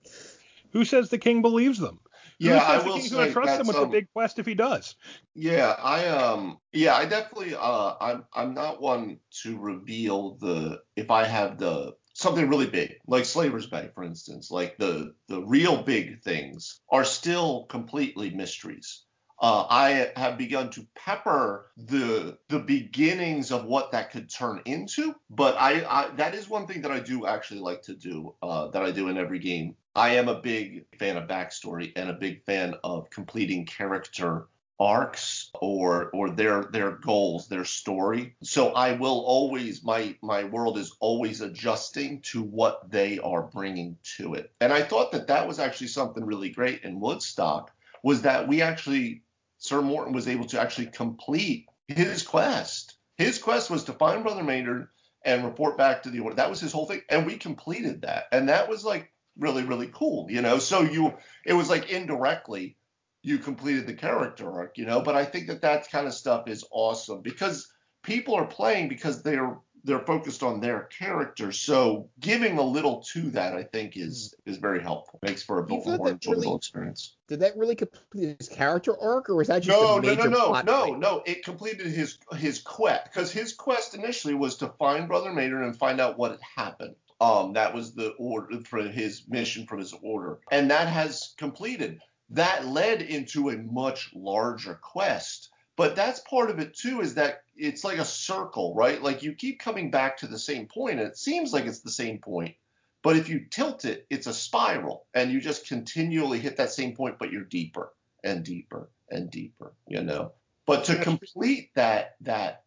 Who says the king believes them? Yeah, I will he's going to trust him with um, the big quest if he does. Yeah, I um, yeah, I definitely uh, I'm I'm not one to reveal the if I have the something really big like Slaver's Bay, for instance, like the the real big things are still completely mysteries. Uh, I have begun to pepper the the beginnings of what that could turn into. But I, I that is one thing that I do actually like to do. Uh, that I do in every game. I am a big fan of backstory and a big fan of completing character arcs or or their their goals their story so i will always my my world is always adjusting to what they are bringing to it and i thought that that was actually something really great in woodstock was that we actually sir morton was able to actually complete his quest. His quest was to find brother maynard and report back to the order. That was his whole thing and we completed that. And that was like really really cool you know? So you it was like indirectly you completed the character arc you know? But i think that that kind of stuff is awesome because people are playing because they're they're focused on their character. So giving a little to that i think is is very helpful. Makes for a more enjoyable really, experience. did that really complete his character arc or was that just a major no no no no no no. It completed his his quest because his quest initially was to find brother maynard and find out what had happened. Um, that was the order for his mission from his order, and that has completed. That led into a much larger quest. But that's part of it too, is that it's like a circle, right? Like you keep coming back to the same point, and it seems like it's the same point. But if you tilt it, it's a spiral, and you just continually hit that same point, but you're deeper and deeper and deeper, you know. But to complete that that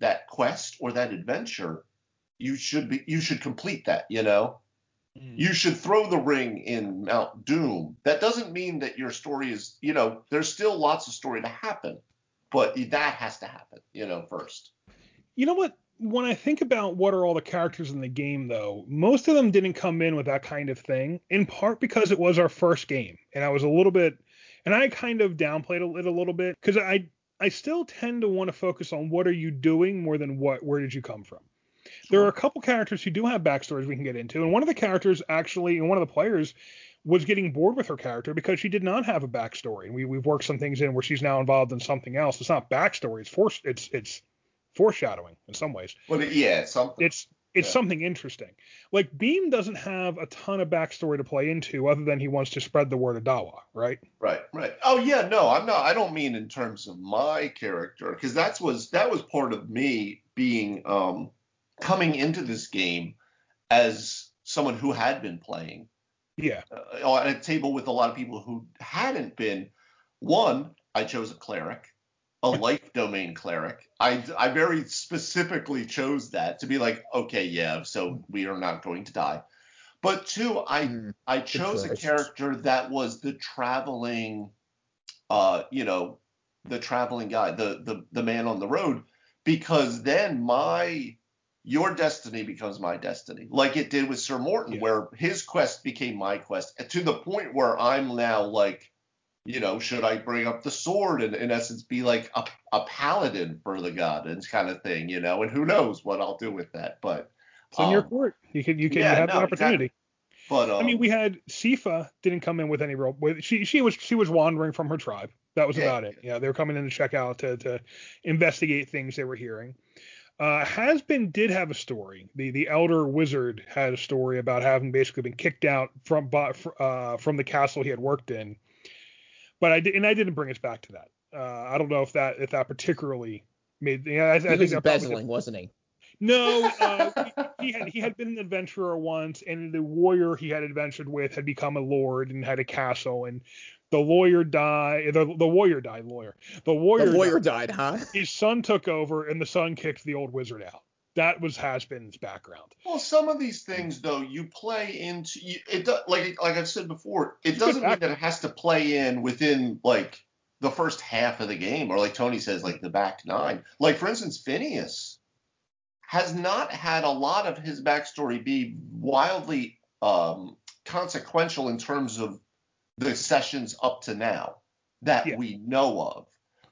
that quest or that adventure, you should be you should complete that you know Mm. You should throw the ring in Mount Doom. That doesn't mean that your story is, you know, there's still lots of story to happen, but that has to happen, you know, first. You know what? When I think about what are all the characters in the game, though, most of them didn't come in with that kind of thing, in part because it was our first game. And I was a little bit, and I kind of downplayed it a little bit because I, I still tend to want to focus on what are you doing more than what, where did you come from? There are a couple characters who do have backstories we can get into, and one of the characters actually, and one of the players was getting bored with her character because she did not have a backstory. And we we've worked some things in where she's now involved in something else. It's not backstory. It's force. It's it's foreshadowing in some ways. Well, yeah, it's something. It's it's yeah. something interesting. Like Beam doesn't have a ton of backstory to play into, other than he wants to spread the word of Dawa, right? Right, right. Oh yeah, no, I'm not. I don't mean in terms of my character, because that's was that was part of me being um coming into this game as someone who had been playing. Yeah. Uh, at a table with a lot of people who hadn't been. One, I chose a cleric, a life domain cleric. I, I very specifically chose that to be like, okay, yeah, so we are not going to die. But two, I mm, I chose a character that was the traveling, uh, you know, the traveling guy, the the the man on the road, because then my your destiny becomes my destiny, like it did with Sir Morton, yeah. where his quest became my quest, to the point where I'm now like, you know, should I bring up the sword and in essence be like a, a paladin for the gods kind of thing, you know? And who knows what I'll do with that, but it's in your um, court. You can you can yeah, have no, the opportunity. Exactly. But um, I mean, we had Sifa didn't come in with any role. She she was she was wandering from her tribe. That was yeah, about it. Yeah, they were coming in to check out to to investigate things they were hearing. Uh, Has-Been did have a story. The the elder wizard had a story about having basically been kicked out from uh, from the castle he had worked in. But I did, and I didn't bring us back to that. Uh, I don't know if that if that particularly made. You know, I, he I was embezzling, wasn't he? No, uh, he, he, had he had been an adventurer once, and the warrior he had adventured with had become a lord and had a castle, and the lawyer died. The, the warrior died. Lawyer. The warrior. The lawyer died, died, huh? His son took over, and the son kicked the old wizard out. That was Has-Been's background. Well, some of these things though, you play into it. Like like I've said before, it doesn't mean that it has to play in within like the first half of the game, or like Tony says, like the back nine. Like for instance, Phineas has not had a lot of his backstory be wildly um, consequential in terms of the sessions up to now that yeah. we know of.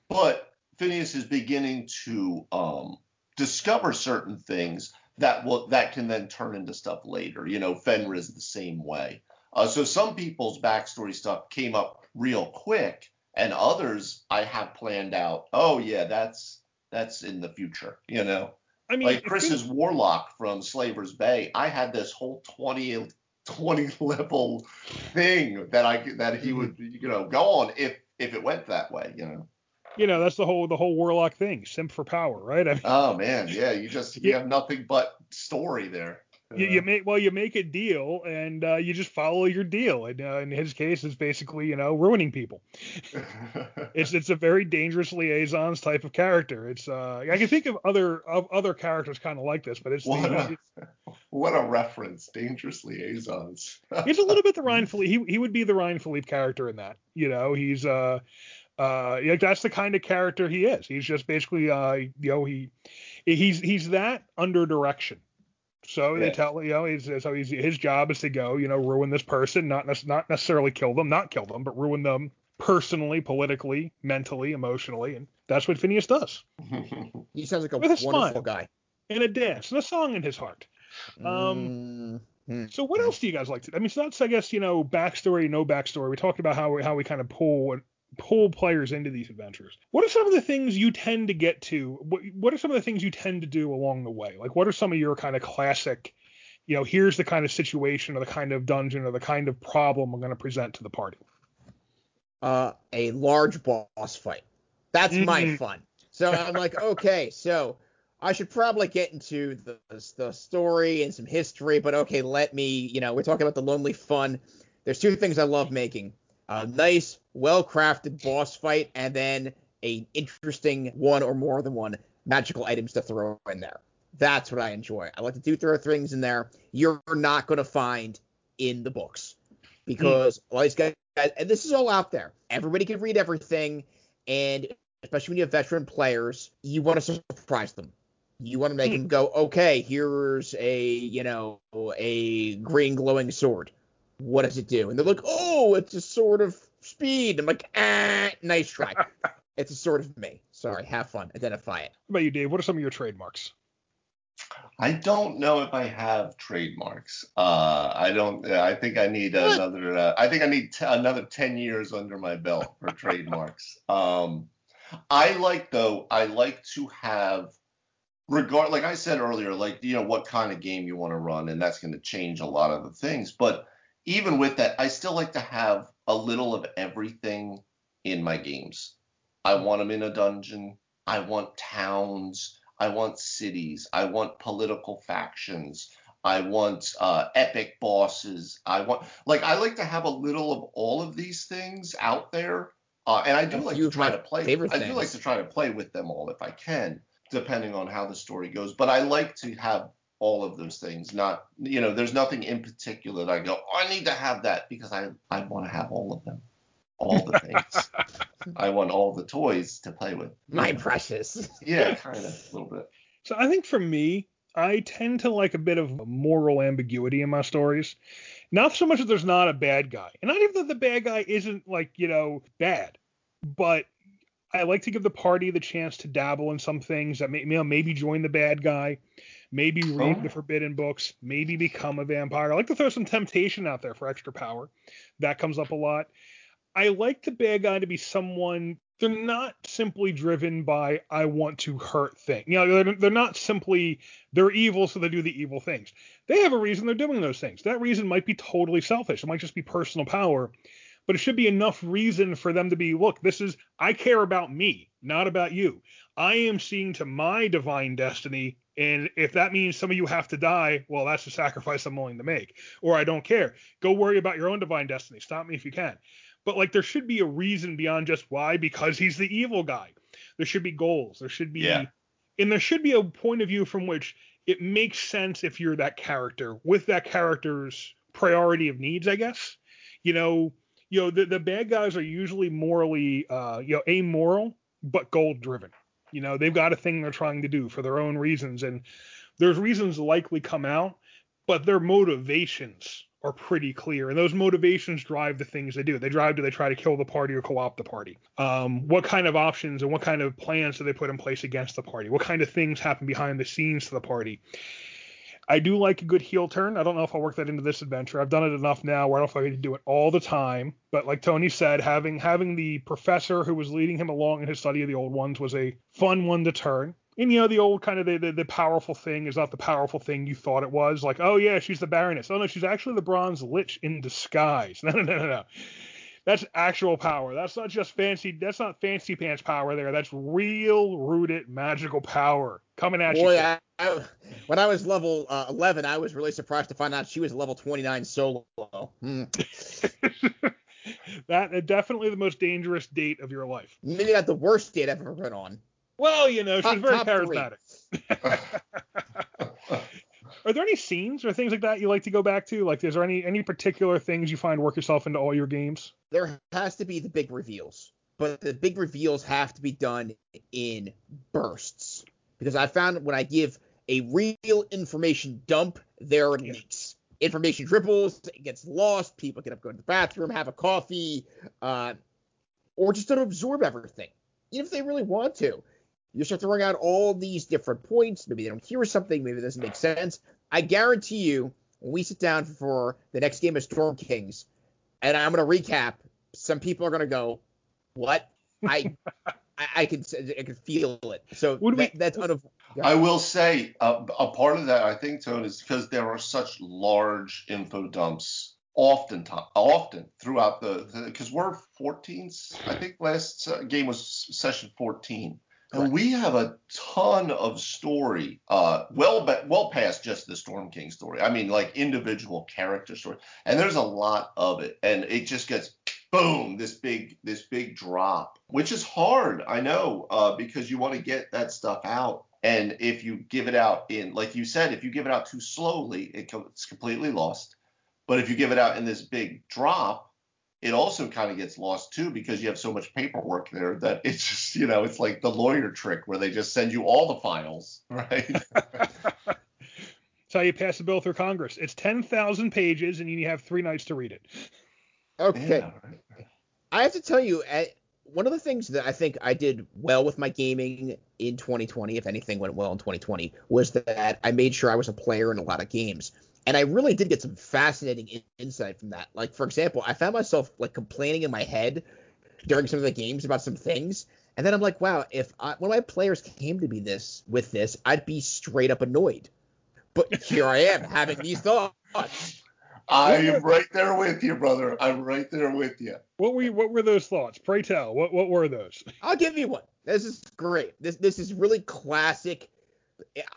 But Phineas is beginning to um, discover certain things that will that can then turn into stuff later. You know, Fenrir is the same way. Uh, so some people's backstory stuff came up real quick, and others I have planned out. Oh yeah, that's that's in the future. You know. I mean, like Chris's Warlock from Slaver's Bay, I had this whole 20 20 level thing that I that he would you know go on if if it went that way, you know. You know, that's the whole the whole warlock thing, simp for power, right? I mean, oh man, yeah, you just you have nothing but story there. You, you, make well, you make a deal and uh, you just follow your deal. And uh, in his case, it's basically you know ruining people. it's it's a very dangerous liaisons type of character. It's uh, I can think of other of other characters kind of like this, but it's what, the, a, it's, what a reference, dangerous liaisons. he's a little bit the Ryan Phillippe. He he would be the Ryan Phillippe character in that. You know, he's uh. Uh, yeah, that's the kind of character he is. He's just basically, uh, you know, he, he's he's that under direction so yeah. they tell you know he's, so he's, his job is to go you know ruin this person, not ne- not necessarily kill them, not kill them, but ruin them personally, politically, mentally, emotionally, and that's what Phineas does. he sounds like a, With a wonderful smile, guy. And a dance and a song in his heart. Um, mm-hmm. So what else do you guys like to? I mean, so that's I guess you know backstory, no backstory. We talked about how we, how we kind of pull pull players into these adventures. What are some of the things you tend to get to? What, what are some of the things you tend to do along the way? Like, what are some of your kind of classic, you know, here's the kind of situation or the kind of dungeon or the kind of problem I'm going to present to the party? Uh, a large boss fight. That's mm-hmm. my fun. So I'm like, okay, so I should probably get into the, the story and some history, but okay, let me, you know, we're talking about the lonely fun. There's two things I love making a nice, well crafted boss fight, and then a interesting one or more than one magical items to throw in there. That's what I enjoy. I like to do throw things in there. You're not going to find in the books because mm. all these guys, and this is all out there. Everybody can read everything, and especially when you have veteran players, you want to surprise them. You want to make mm. them go, okay, here's a you know a green glowing sword. What does it do? And they're like, oh, it's a sword of speed. I'm like, ah, nice try. it's a sword of me. Sorry, have fun. Identify it. What about you, Dave? What are some of your trademarks? I don't know if I have trademarks. Uh, I don't. I think I need what? another. Uh, I think I need t- another ten years under my belt for trademarks. Um, I like though. I like to have regard. Like I said earlier, like you know what kind of game you want to run, and that's going to change a lot of the things. But even with that, I still like to have a little of everything in my games. I want them in a dungeon. I want towns. I want cities. I want political factions. I want uh, epic bosses. I want like I like to have a little of all of these things out there, uh, and I do like to try to play. I do like to try to play with them all if I can, depending on how the story goes. But I like to have all of those things. Not you know, there's nothing in particular that I go, oh, I need to have that because I I want to have all of them, all the things. I want all the toys to play with. My precious. yeah, kind of a little bit. So I think for me, I tend to like a bit of moral ambiguity in my stories. Not so much that there's not a bad guy, and not even that the bad guy isn't like you know bad, but I like to give the party the chance to dabble in some things that may, you know, maybe join the bad guy, maybe oh. read oh. the forbidden books, maybe become a vampire. I like to throw some temptation out there for extra power. That comes up a lot. I like the bad guy to be someone they're not simply driven by I want to hurt things. You know, they're, they're not simply they're evil so they do the evil things. They have a reason they're doing those things. That reason might be totally selfish. It might just be personal power, but it should be enough reason for them to be, look, this is I care about me, not about you. I am seeing to my divine destiny and if that means some of you have to die, well, that's a sacrifice I'm willing to make. Or I don't care. Go worry about your own divine destiny. Stop me if you can but like there should be a reason beyond just why because he's the evil guy. There should be goals. There should be yeah. and there should be a point of view from which it makes sense if you're that character with that character's priority of needs, I guess. You know, you know the, the bad guys are usually morally uh, you know amoral but goal driven. You know, they've got a thing they're trying to do for their own reasons and there's reasons likely come out, but their motivations are pretty clear, and those motivations drive the things they do. They drive do they try to kill the party or co-opt the party? Um, what kind of options and what kind of plans do they put in place against the party? What kind of things happen behind the scenes to the party? I do like a good heel turn. I don't know if I'll work that into this adventure. I've done it enough now where I don't know if I can do it all the time. But like Tony said, having having the professor who was leading him along in his study of the old ones was a fun one to turn and you know the old kind of the, the, the powerful thing is not the powerful thing you thought it was. Like, oh yeah, she's the Baroness. Oh no, she's actually the Bronze Lich in disguise. No, no, no, no, no. That's actual power. That's not just fancy. That's not fancy pants power there. That's real rooted magical power coming at Boy, you. I, I, when I was level uh, 11, I was really surprised to find out she was level 29 solo. Hmm. that definitely the most dangerous date of your life. Maybe not the worst date I've ever been on. Well, you know, she's very charismatic. Are there any scenes or things like that you like to go back to? Like, is there any any particular things you find work yourself into all your games? There has to be the big reveals, but the big reveals have to be done in bursts because I found when I give a real information dump, there are yeah. leaks. Information dribbles, it gets lost. People get up, go to the bathroom, have a coffee, uh, or just don't absorb everything, even if they really want to. You start throwing out all these different points. Maybe they don't hear something. Maybe it doesn't make sense. I guarantee you, when we sit down for the next game of Storm Kings, and I'm going to recap, some people are going to go, "What? I, I, I can, I can feel it." So that, we, that's unavoidable. I will say uh, a part of that, I think, Tone, is because there are such large info dumps often, often throughout the because we're 14s. I think last uh, game was session 14. And we have a ton of story, uh, well, well past just the Storm King story. I mean, like individual character story, and there's a lot of it, and it just gets boom, this big, this big drop, which is hard, I know, uh, because you want to get that stuff out, and if you give it out in, like you said, if you give it out too slowly, it, it's completely lost. But if you give it out in this big drop, it also kind of gets lost too because you have so much paperwork there that it's just you know it's like the lawyer trick where they just send you all the files, right? That's how you pass a bill through Congress. It's 10,000 pages and you have three nights to read it. Okay. Yeah, right. I have to tell you, one of the things that I think I did well with my gaming in 2020, if anything went well in 2020, was that I made sure I was a player in a lot of games. And I really did get some fascinating insight from that. Like, for example, I found myself like complaining in my head during some of the games about some things. And then I'm like, wow, if I, one of my players came to be this with this, I'd be straight up annoyed. But here I am having these thoughts. I am right there with you, brother. I'm right there with you. What were you, what were those thoughts? Pray tell. What what were those? I'll give you one. This is great. This this is really classic.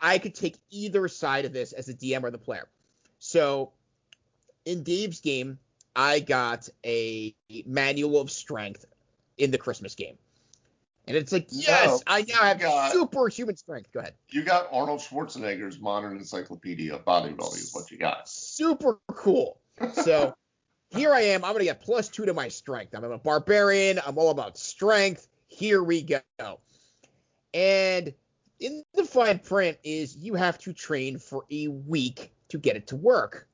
I could take either side of this as a DM or the player. So in Dave's game, I got a manual of strength in the Christmas game. And it's like, yes, no, I now have got, superhuman strength. Go ahead. You got Arnold Schwarzenegger's Modern Encyclopedia of Bodybuilding is what you got. Super cool. So here I am. I'm going to get plus two to my strength. I'm a barbarian. I'm all about strength. Here we go. And in the fine print is you have to train for a week to get it to work.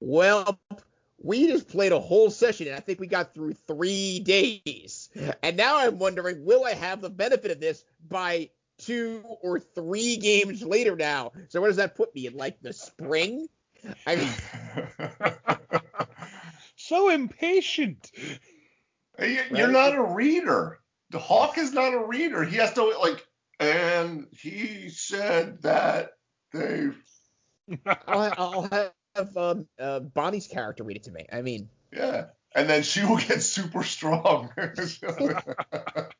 Well, we just played a whole session and I think we got through three days. And now I'm wondering, will I have the benefit of this by two or three games later now? So where does that put me in like the spring? I mean, so impatient. You're right? not a reader. The Hawk is not a reader. He has to like, and he said that they. I'll, I'll have have um, uh, Bonnie's character read it to me. I mean, yeah, and then she will get super strong. what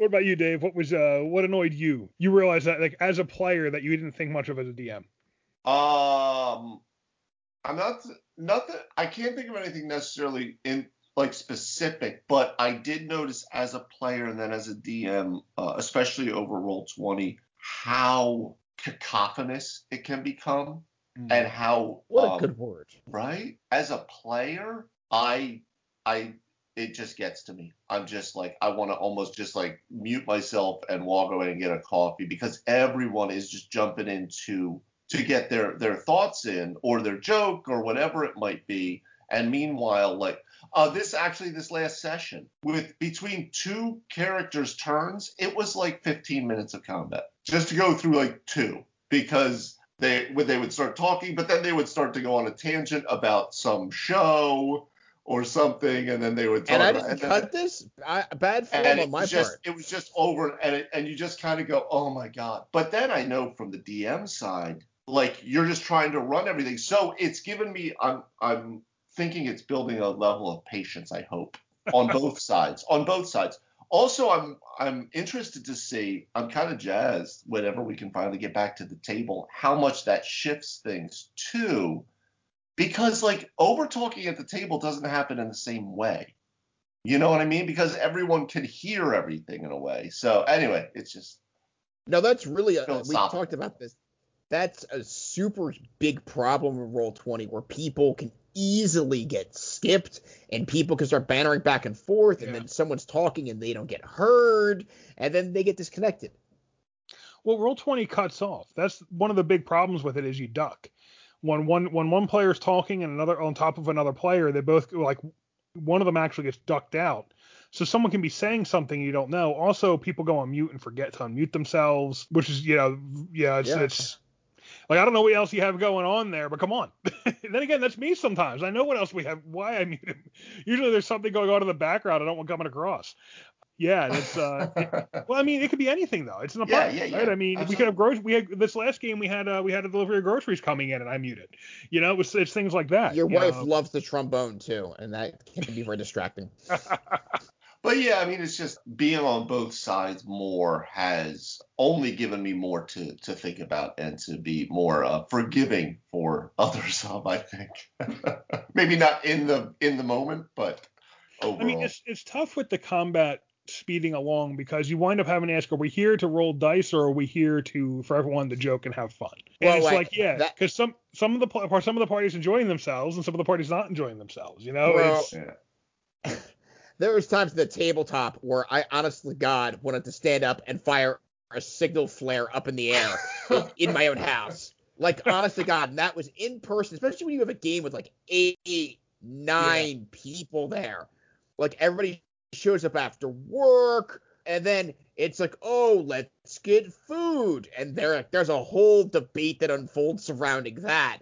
about you, Dave? What was uh, what annoyed you? You realize that like as a player that you didn't think much of as a DM. Um, I'm not nothing. I can't think of anything necessarily in like specific, but I did notice as a player and then as a DM, uh, especially over Roll Twenty, how cacophonous it can become mm. and how what a um, good word. right? As a player i i it just gets to me. I'm just like i want to almost just like mute myself and walk away and get a coffee because everyone is just jumping into to get their their thoughts in or their joke or whatever it might be. And meanwhile like uh, this actually this last session with between two characters turns it was like 15 minutes of combat just to go through like two because they would they would start talking, but then they would start to go on a tangent about some show or something, and then they would. Talk and I didn't about, cut then, this. I, bad form on my just, part. It was just over, and it, and you just kind of go, oh my god. But then I know from the DM side, like you're just trying to run everything, so it's given me. I'm I'm thinking it's building a level of patience. I hope on both sides. On both sides also, I'm I'm interested to see. I'm kind of jazzed whenever we can finally get back to the table. How much that shifts things too, because like over talking at the table doesn't happen in the same way. You know what I mean? Because everyone can hear everything in a way. So anyway, it's just. No, that's really a, we talked about this. That's a super big problem in Roll Twenty, where people can easily get skipped and people can start bantering back and forth and yeah. then someone's talking and they don't get heard and then they get disconnected. Well, roll 20 cuts off. That's one of the big problems with it is you duck. When one when one player's talking and another on top of another player, they both like one of them actually gets ducked out. So someone can be saying something you don't know. Also, people go on mute and forget to unmute themselves, which is you know yeah it's yeah. it's like I don't know what else you have going on there, but come on. then again, that's me sometimes. I know what else we have. Why I mute him. Usually there's something going on in the background I don't want coming across. Yeah, it's uh, it, well, I mean, it could be anything though. It's an apartment, yeah, yeah, yeah. right? I mean, Absolutely. we could have groceries. We had this last game. We had uh, we had a delivery of groceries coming in, and I muted. You know, it was it's things like that. Your you wife know? loves the trombone too, and that can be very distracting. But yeah, I mean, it's just being on both sides more has only given me more to to think about and to be more uh, forgiving for others of. I think maybe not in the in the moment, but overall. I mean, it's it's tough with the combat speeding along because you wind up having to ask, are we here to roll dice or are we here to for everyone to joke and have fun? And well, it's like, like yeah, because some some of the some of the parties enjoying themselves and some of the parties not enjoying themselves. You know, well, yeah. There was times at the tabletop where I honestly God wanted to stand up and fire a signal flare up in the air in, in my own house. Like honest to God, and that was in person, especially when you have a game with like eight, nine yeah. people there. Like everybody shows up after work, and then it's like, oh, let's get food, and there there's a whole debate that unfolds surrounding that.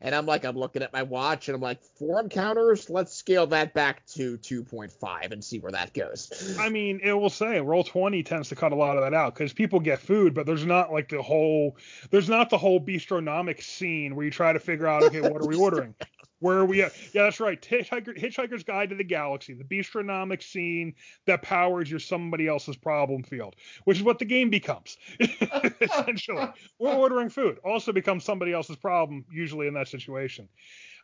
And I'm like, I'm looking at my watch and I'm like, four encounters, let's scale that back to 2.5 and see where that goes. I mean, it will say Roll20 tends to cut a lot of that out because people get food, but there's not like the whole, there's not the whole bistromathic scene where you try to figure out, okay, what are we ordering? Where are we at? Yeah, that's right. Hitchhiker, Hitchhiker's Guide to the Galaxy, the bistromathic scene that powers your somebody else's problem field, which is what the game becomes. Essentially, we're ordering food. Also becomes somebody else's problem, usually in that situation.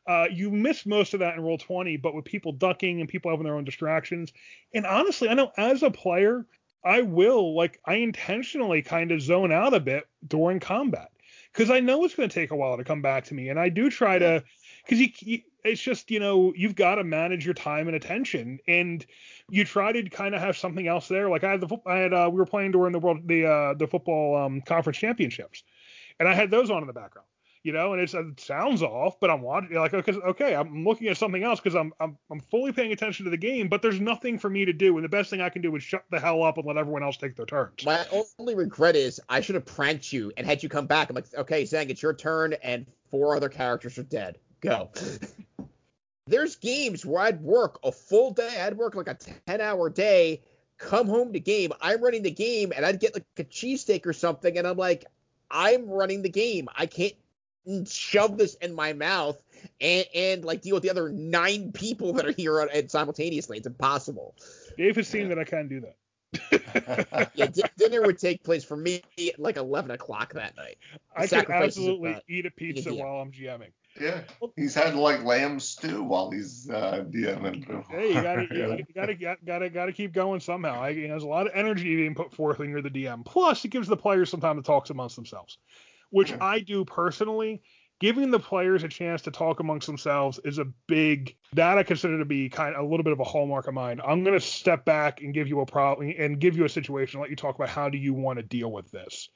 Uh, you miss most of that in Roll20, but with people ducking and people having their own distractions. And honestly, I know as a player, I will like I intentionally kind of zone out a bit during combat because I know it's going to take a while to come back to me, and I do try to because you, you, it's just you know you've got to manage your time and attention and you try to kind of have something else there. Like i had the i had uh, we were playing during the world the uh, the football um, conference championships and i had those on in the background you know and it sounds off but i'm watching like okay, okay i'm looking at something else because I'm, I'm i'm fully paying attention to the game but there's nothing for me to do and the best thing i can do is shut the hell up and let everyone else take their turns. My only regret is i should have pranked you and had you come back. I'm like okay zang it's your turn and four other characters are dead go. There's games where I'd work a full day. I'd work like a 10 hour day, come home to game. I'm running the game, and I'd get like a cheesesteak or something, and I'm like, I'm running the game. I can't shove this in my mouth and, and like deal with the other nine people that are here and simultaneously. It's impossible. Dave has seen that I can't do that. yeah, d- dinner would take place for me at like 11 o'clock that night. I could absolutely eat a pizza while I'm GMing. Yeah, he's had like lamb stew while he's uh, DMing. Hey, you gotta, you gotta, gotta, gotta, gotta keep going somehow. I, you know, there's a lot of energy being put forth when you're the DM. Plus, it gives the players some time to talk amongst themselves, which yeah. I do personally. Giving the players a chance to talk amongst themselves is a big that I consider to be kind of a little bit of a hallmark of mine. I'm gonna step back and give you a problem and give you a situation, let you talk about how do you want to deal with this.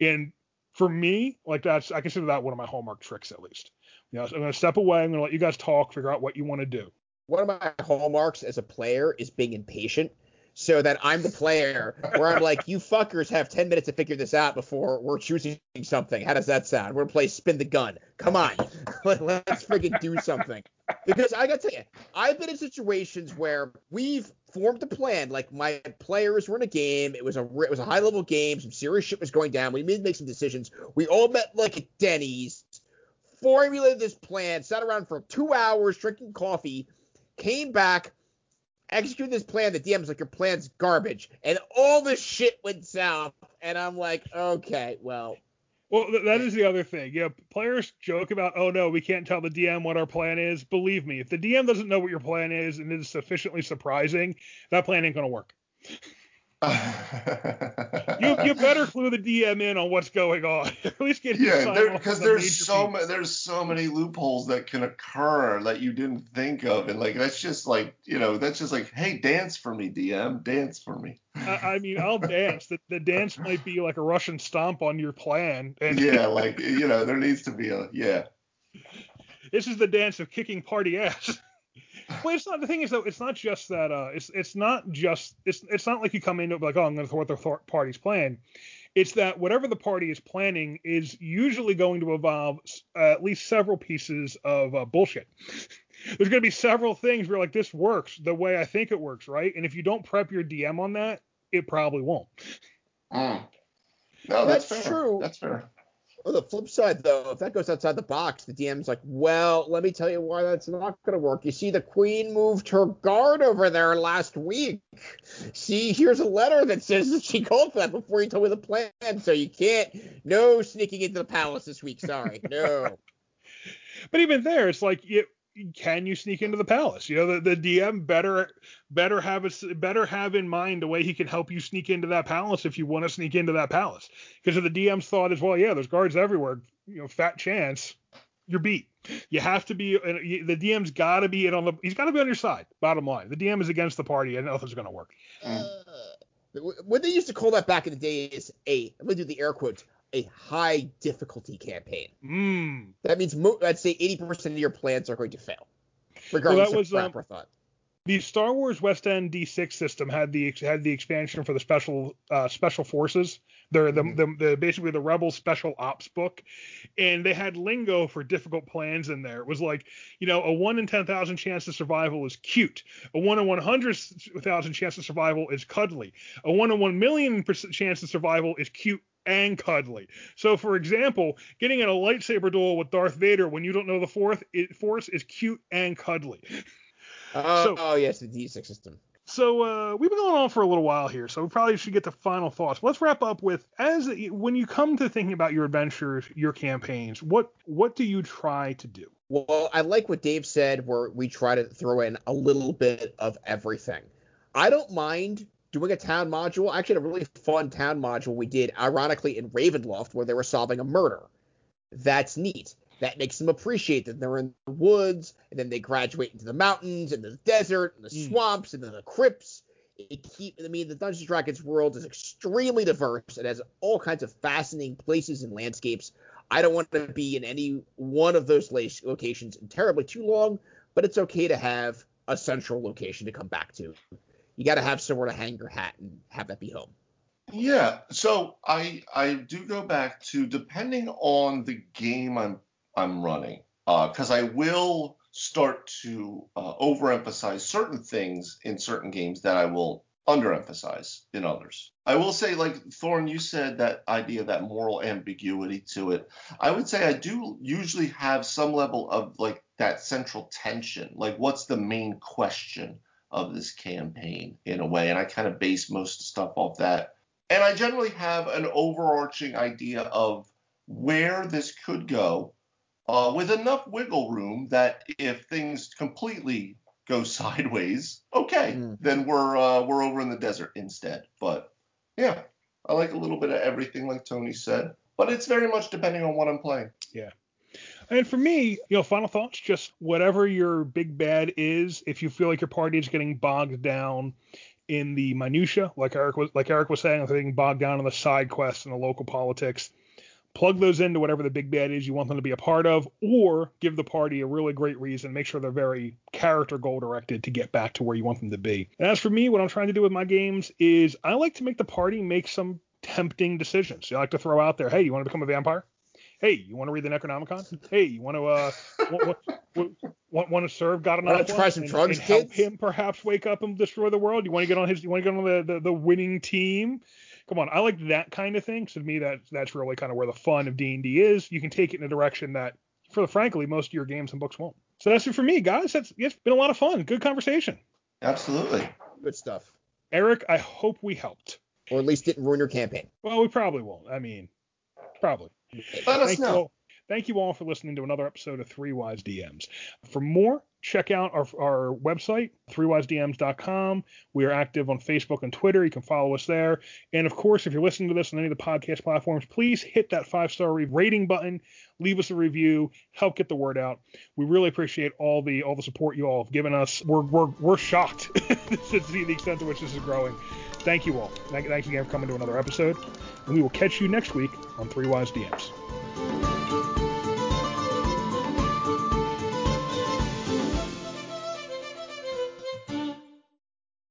And for me, like that's I consider that one of my hallmark tricks at least. You know, so I'm going to step away. I'm going to let you guys talk, figure out what you want to do. One of my hallmarks as a player is being impatient. So that I'm the player where I'm like, you fuckers have 10 minutes to figure this out before we're choosing something. How does that sound? We're going to play spin the gun. Come on. Let's freaking do something. Because I got to tell you, I've been in situations where we've formed a plan. Like my players were in a game. It was a it was a high level game. Some serious shit was going down. We made to make some decisions. We all met like at Denny's formulated this plan, sat around for two hours drinking coffee, came back, executed this plan. The DM's like, your plan's garbage. And all this shit went south. And I'm like, okay, well. Well, that is the other thing. Yeah, players joke about, oh no, we can't tell the DM what our plan is. Believe me, if the DM doesn't know what your plan is and it is sufficiently surprising, that plan ain't going to work you you better clue the DM in on what's going on. At least get yeah, because there, there's so many there's so many loopholes that can occur that you didn't think of, and like that's just like you know that's just like hey dance for me DM dance for me. I, I mean I'll dance. The, the dance might be like a Russian stomp on your plan. And yeah, like you know there needs to be a yeah. This is the dance of kicking party ass well, it's not. The thing is though, it's not just that. Uh, it's it's not just. It's it's not like you come into it like, oh, I'm going to thwart the th- party's plan. It's that whatever the party is planning is usually going to involve uh, at least several pieces of uh, bullshit. There's going to be several things where like this works the way I think it works, right? And if you don't prep your DM on that, it probably won't. Mm. No, that's, that's true. That's fair. On the flip side, though, if that goes outside the box, the DM's like, well, let me tell you why that's not going to work. You see, the queen moved her guard over there last week. See, here's a letter that says that she called for that before you told me the plan. So you can't, no sneaking into the palace this week. Sorry, no. but even there, it's like, it, can you sneak into the palace? You know, the, the DM better better have a, better have in mind a way he can help you sneak into that palace if you want to sneak into that palace. Because if the DM's thought is, well, yeah, there's guards everywhere, you know, fat chance, you're beat. You have to be the DM's got to be in on the he's got to be on your side. Bottom line, the DM is against the party and nothing's going to work. Uh, what they used to call that back in the day is a I'm gonna do the air quotes a high difficulty campaign. Mm. That means mo- I'd say 80% of your plans are going to fail, regardless well, was, of crap um, or thought. The Star Wars West End D6 system had the had the expansion for the special uh, special forces. They're the, mm-hmm. the, the basically the Rebel Special Ops book, and they had lingo for difficult plans in there. It was like you know a one in ten thousand chance of survival is cute. A one in one hundred thousand chance of survival is cuddly. A one in one million chance of survival is cute and cuddly. So, for example, getting in a lightsaber duel with Darth Vader when you don't know the fourth it, Force is cute and cuddly. Oh, so, oh yes, the D6 system. So uh, we've been going on for a little while here, so we probably should get to final thoughts. Let's wrap up with as when you come to thinking about your adventures, your campaigns, what what do you try to do? Well, I like what Dave said, where we try to throw in a little bit of everything. I don't mind doing a town module. I actually had a really fun town module we did, ironically, in Ravenloft, where they were solving a murder. That's neat. That makes them appreciate that they're in the woods, and then they graduate into the mountains, and the desert, and the mm. swamps, and then the crypts. It keep, I mean, the Dungeons and Dragons world is extremely diverse. It has all kinds of fascinating places and landscapes. I don't want to be in any one of those locations terribly too long, but it's okay to have a central location to come back to you got to have somewhere to hang your hat and have that be home. Yeah, so I I do go back to depending on the game I'm I'm running, because uh, I will start to uh, overemphasize certain things in certain games that I will underemphasize in others. I will say, like Thorn, you said that idea, that moral ambiguity to it. I would say I do usually have some level of like that central tension. Like, what's the main question? Of this campaign in a way, and I kind of base most of stuff off that. And I generally have an overarching idea of where this could go, uh, with enough wiggle room that if things completely go sideways, okay, mm. then we're uh, we're over in the desert instead. But yeah, I like a little bit of everything, like Tony said. But it's very much depending on what I'm playing. Yeah. And for me, you know, final thoughts, just whatever your big bad is, if you feel like your party is getting bogged down in the minutia, like Eric was like Eric was saying, if they're getting bogged down in the side quests and the local politics, plug those into whatever the big bad is you want them to be a part of, or give the party a really great reason, make sure they're very character goal directed to get back to where you want them to be. And as for me, what I'm trying to do with my games is I like to make the party make some tempting decisions. I like to throw out there, hey, you want to become a vampire? Hey, you want to read the Necronomicon? Hey, you want to uh want, want, want, to serve God enough? Want to try some and, drugs, and help him perhaps wake up and destroy the world? You want to get on his? You want to get on the, the, the winning team? Come on, I like that kind of thing. So to me, that that's really kind of where the fun of D and D is. You can take it in a direction that, for frankly, most of your games and books won't. So that's it for me, guys. That's it's been a lot of fun. Good conversation. Absolutely. Good stuff. Eric, I hope we helped. Or at least didn't ruin your campaign. Well, we probably won't. I mean, probably. Let us know. all, thank you all for listening to another episode of Three Wise DMs. For more, check out our, our website, threewisedms.com. We are active on Facebook and Twitter. You can follow us there. And of course, if you're listening to this on any of the podcast platforms, please hit that five star rating button, leave us a review, help get the word out. We really appreciate all the all the support you all have given us. We're we're, we're shocked to see the extent to which this is growing. Thank you all. Thank, thank you again for coming to another episode. And we will catch you next week on Three Wise DMs.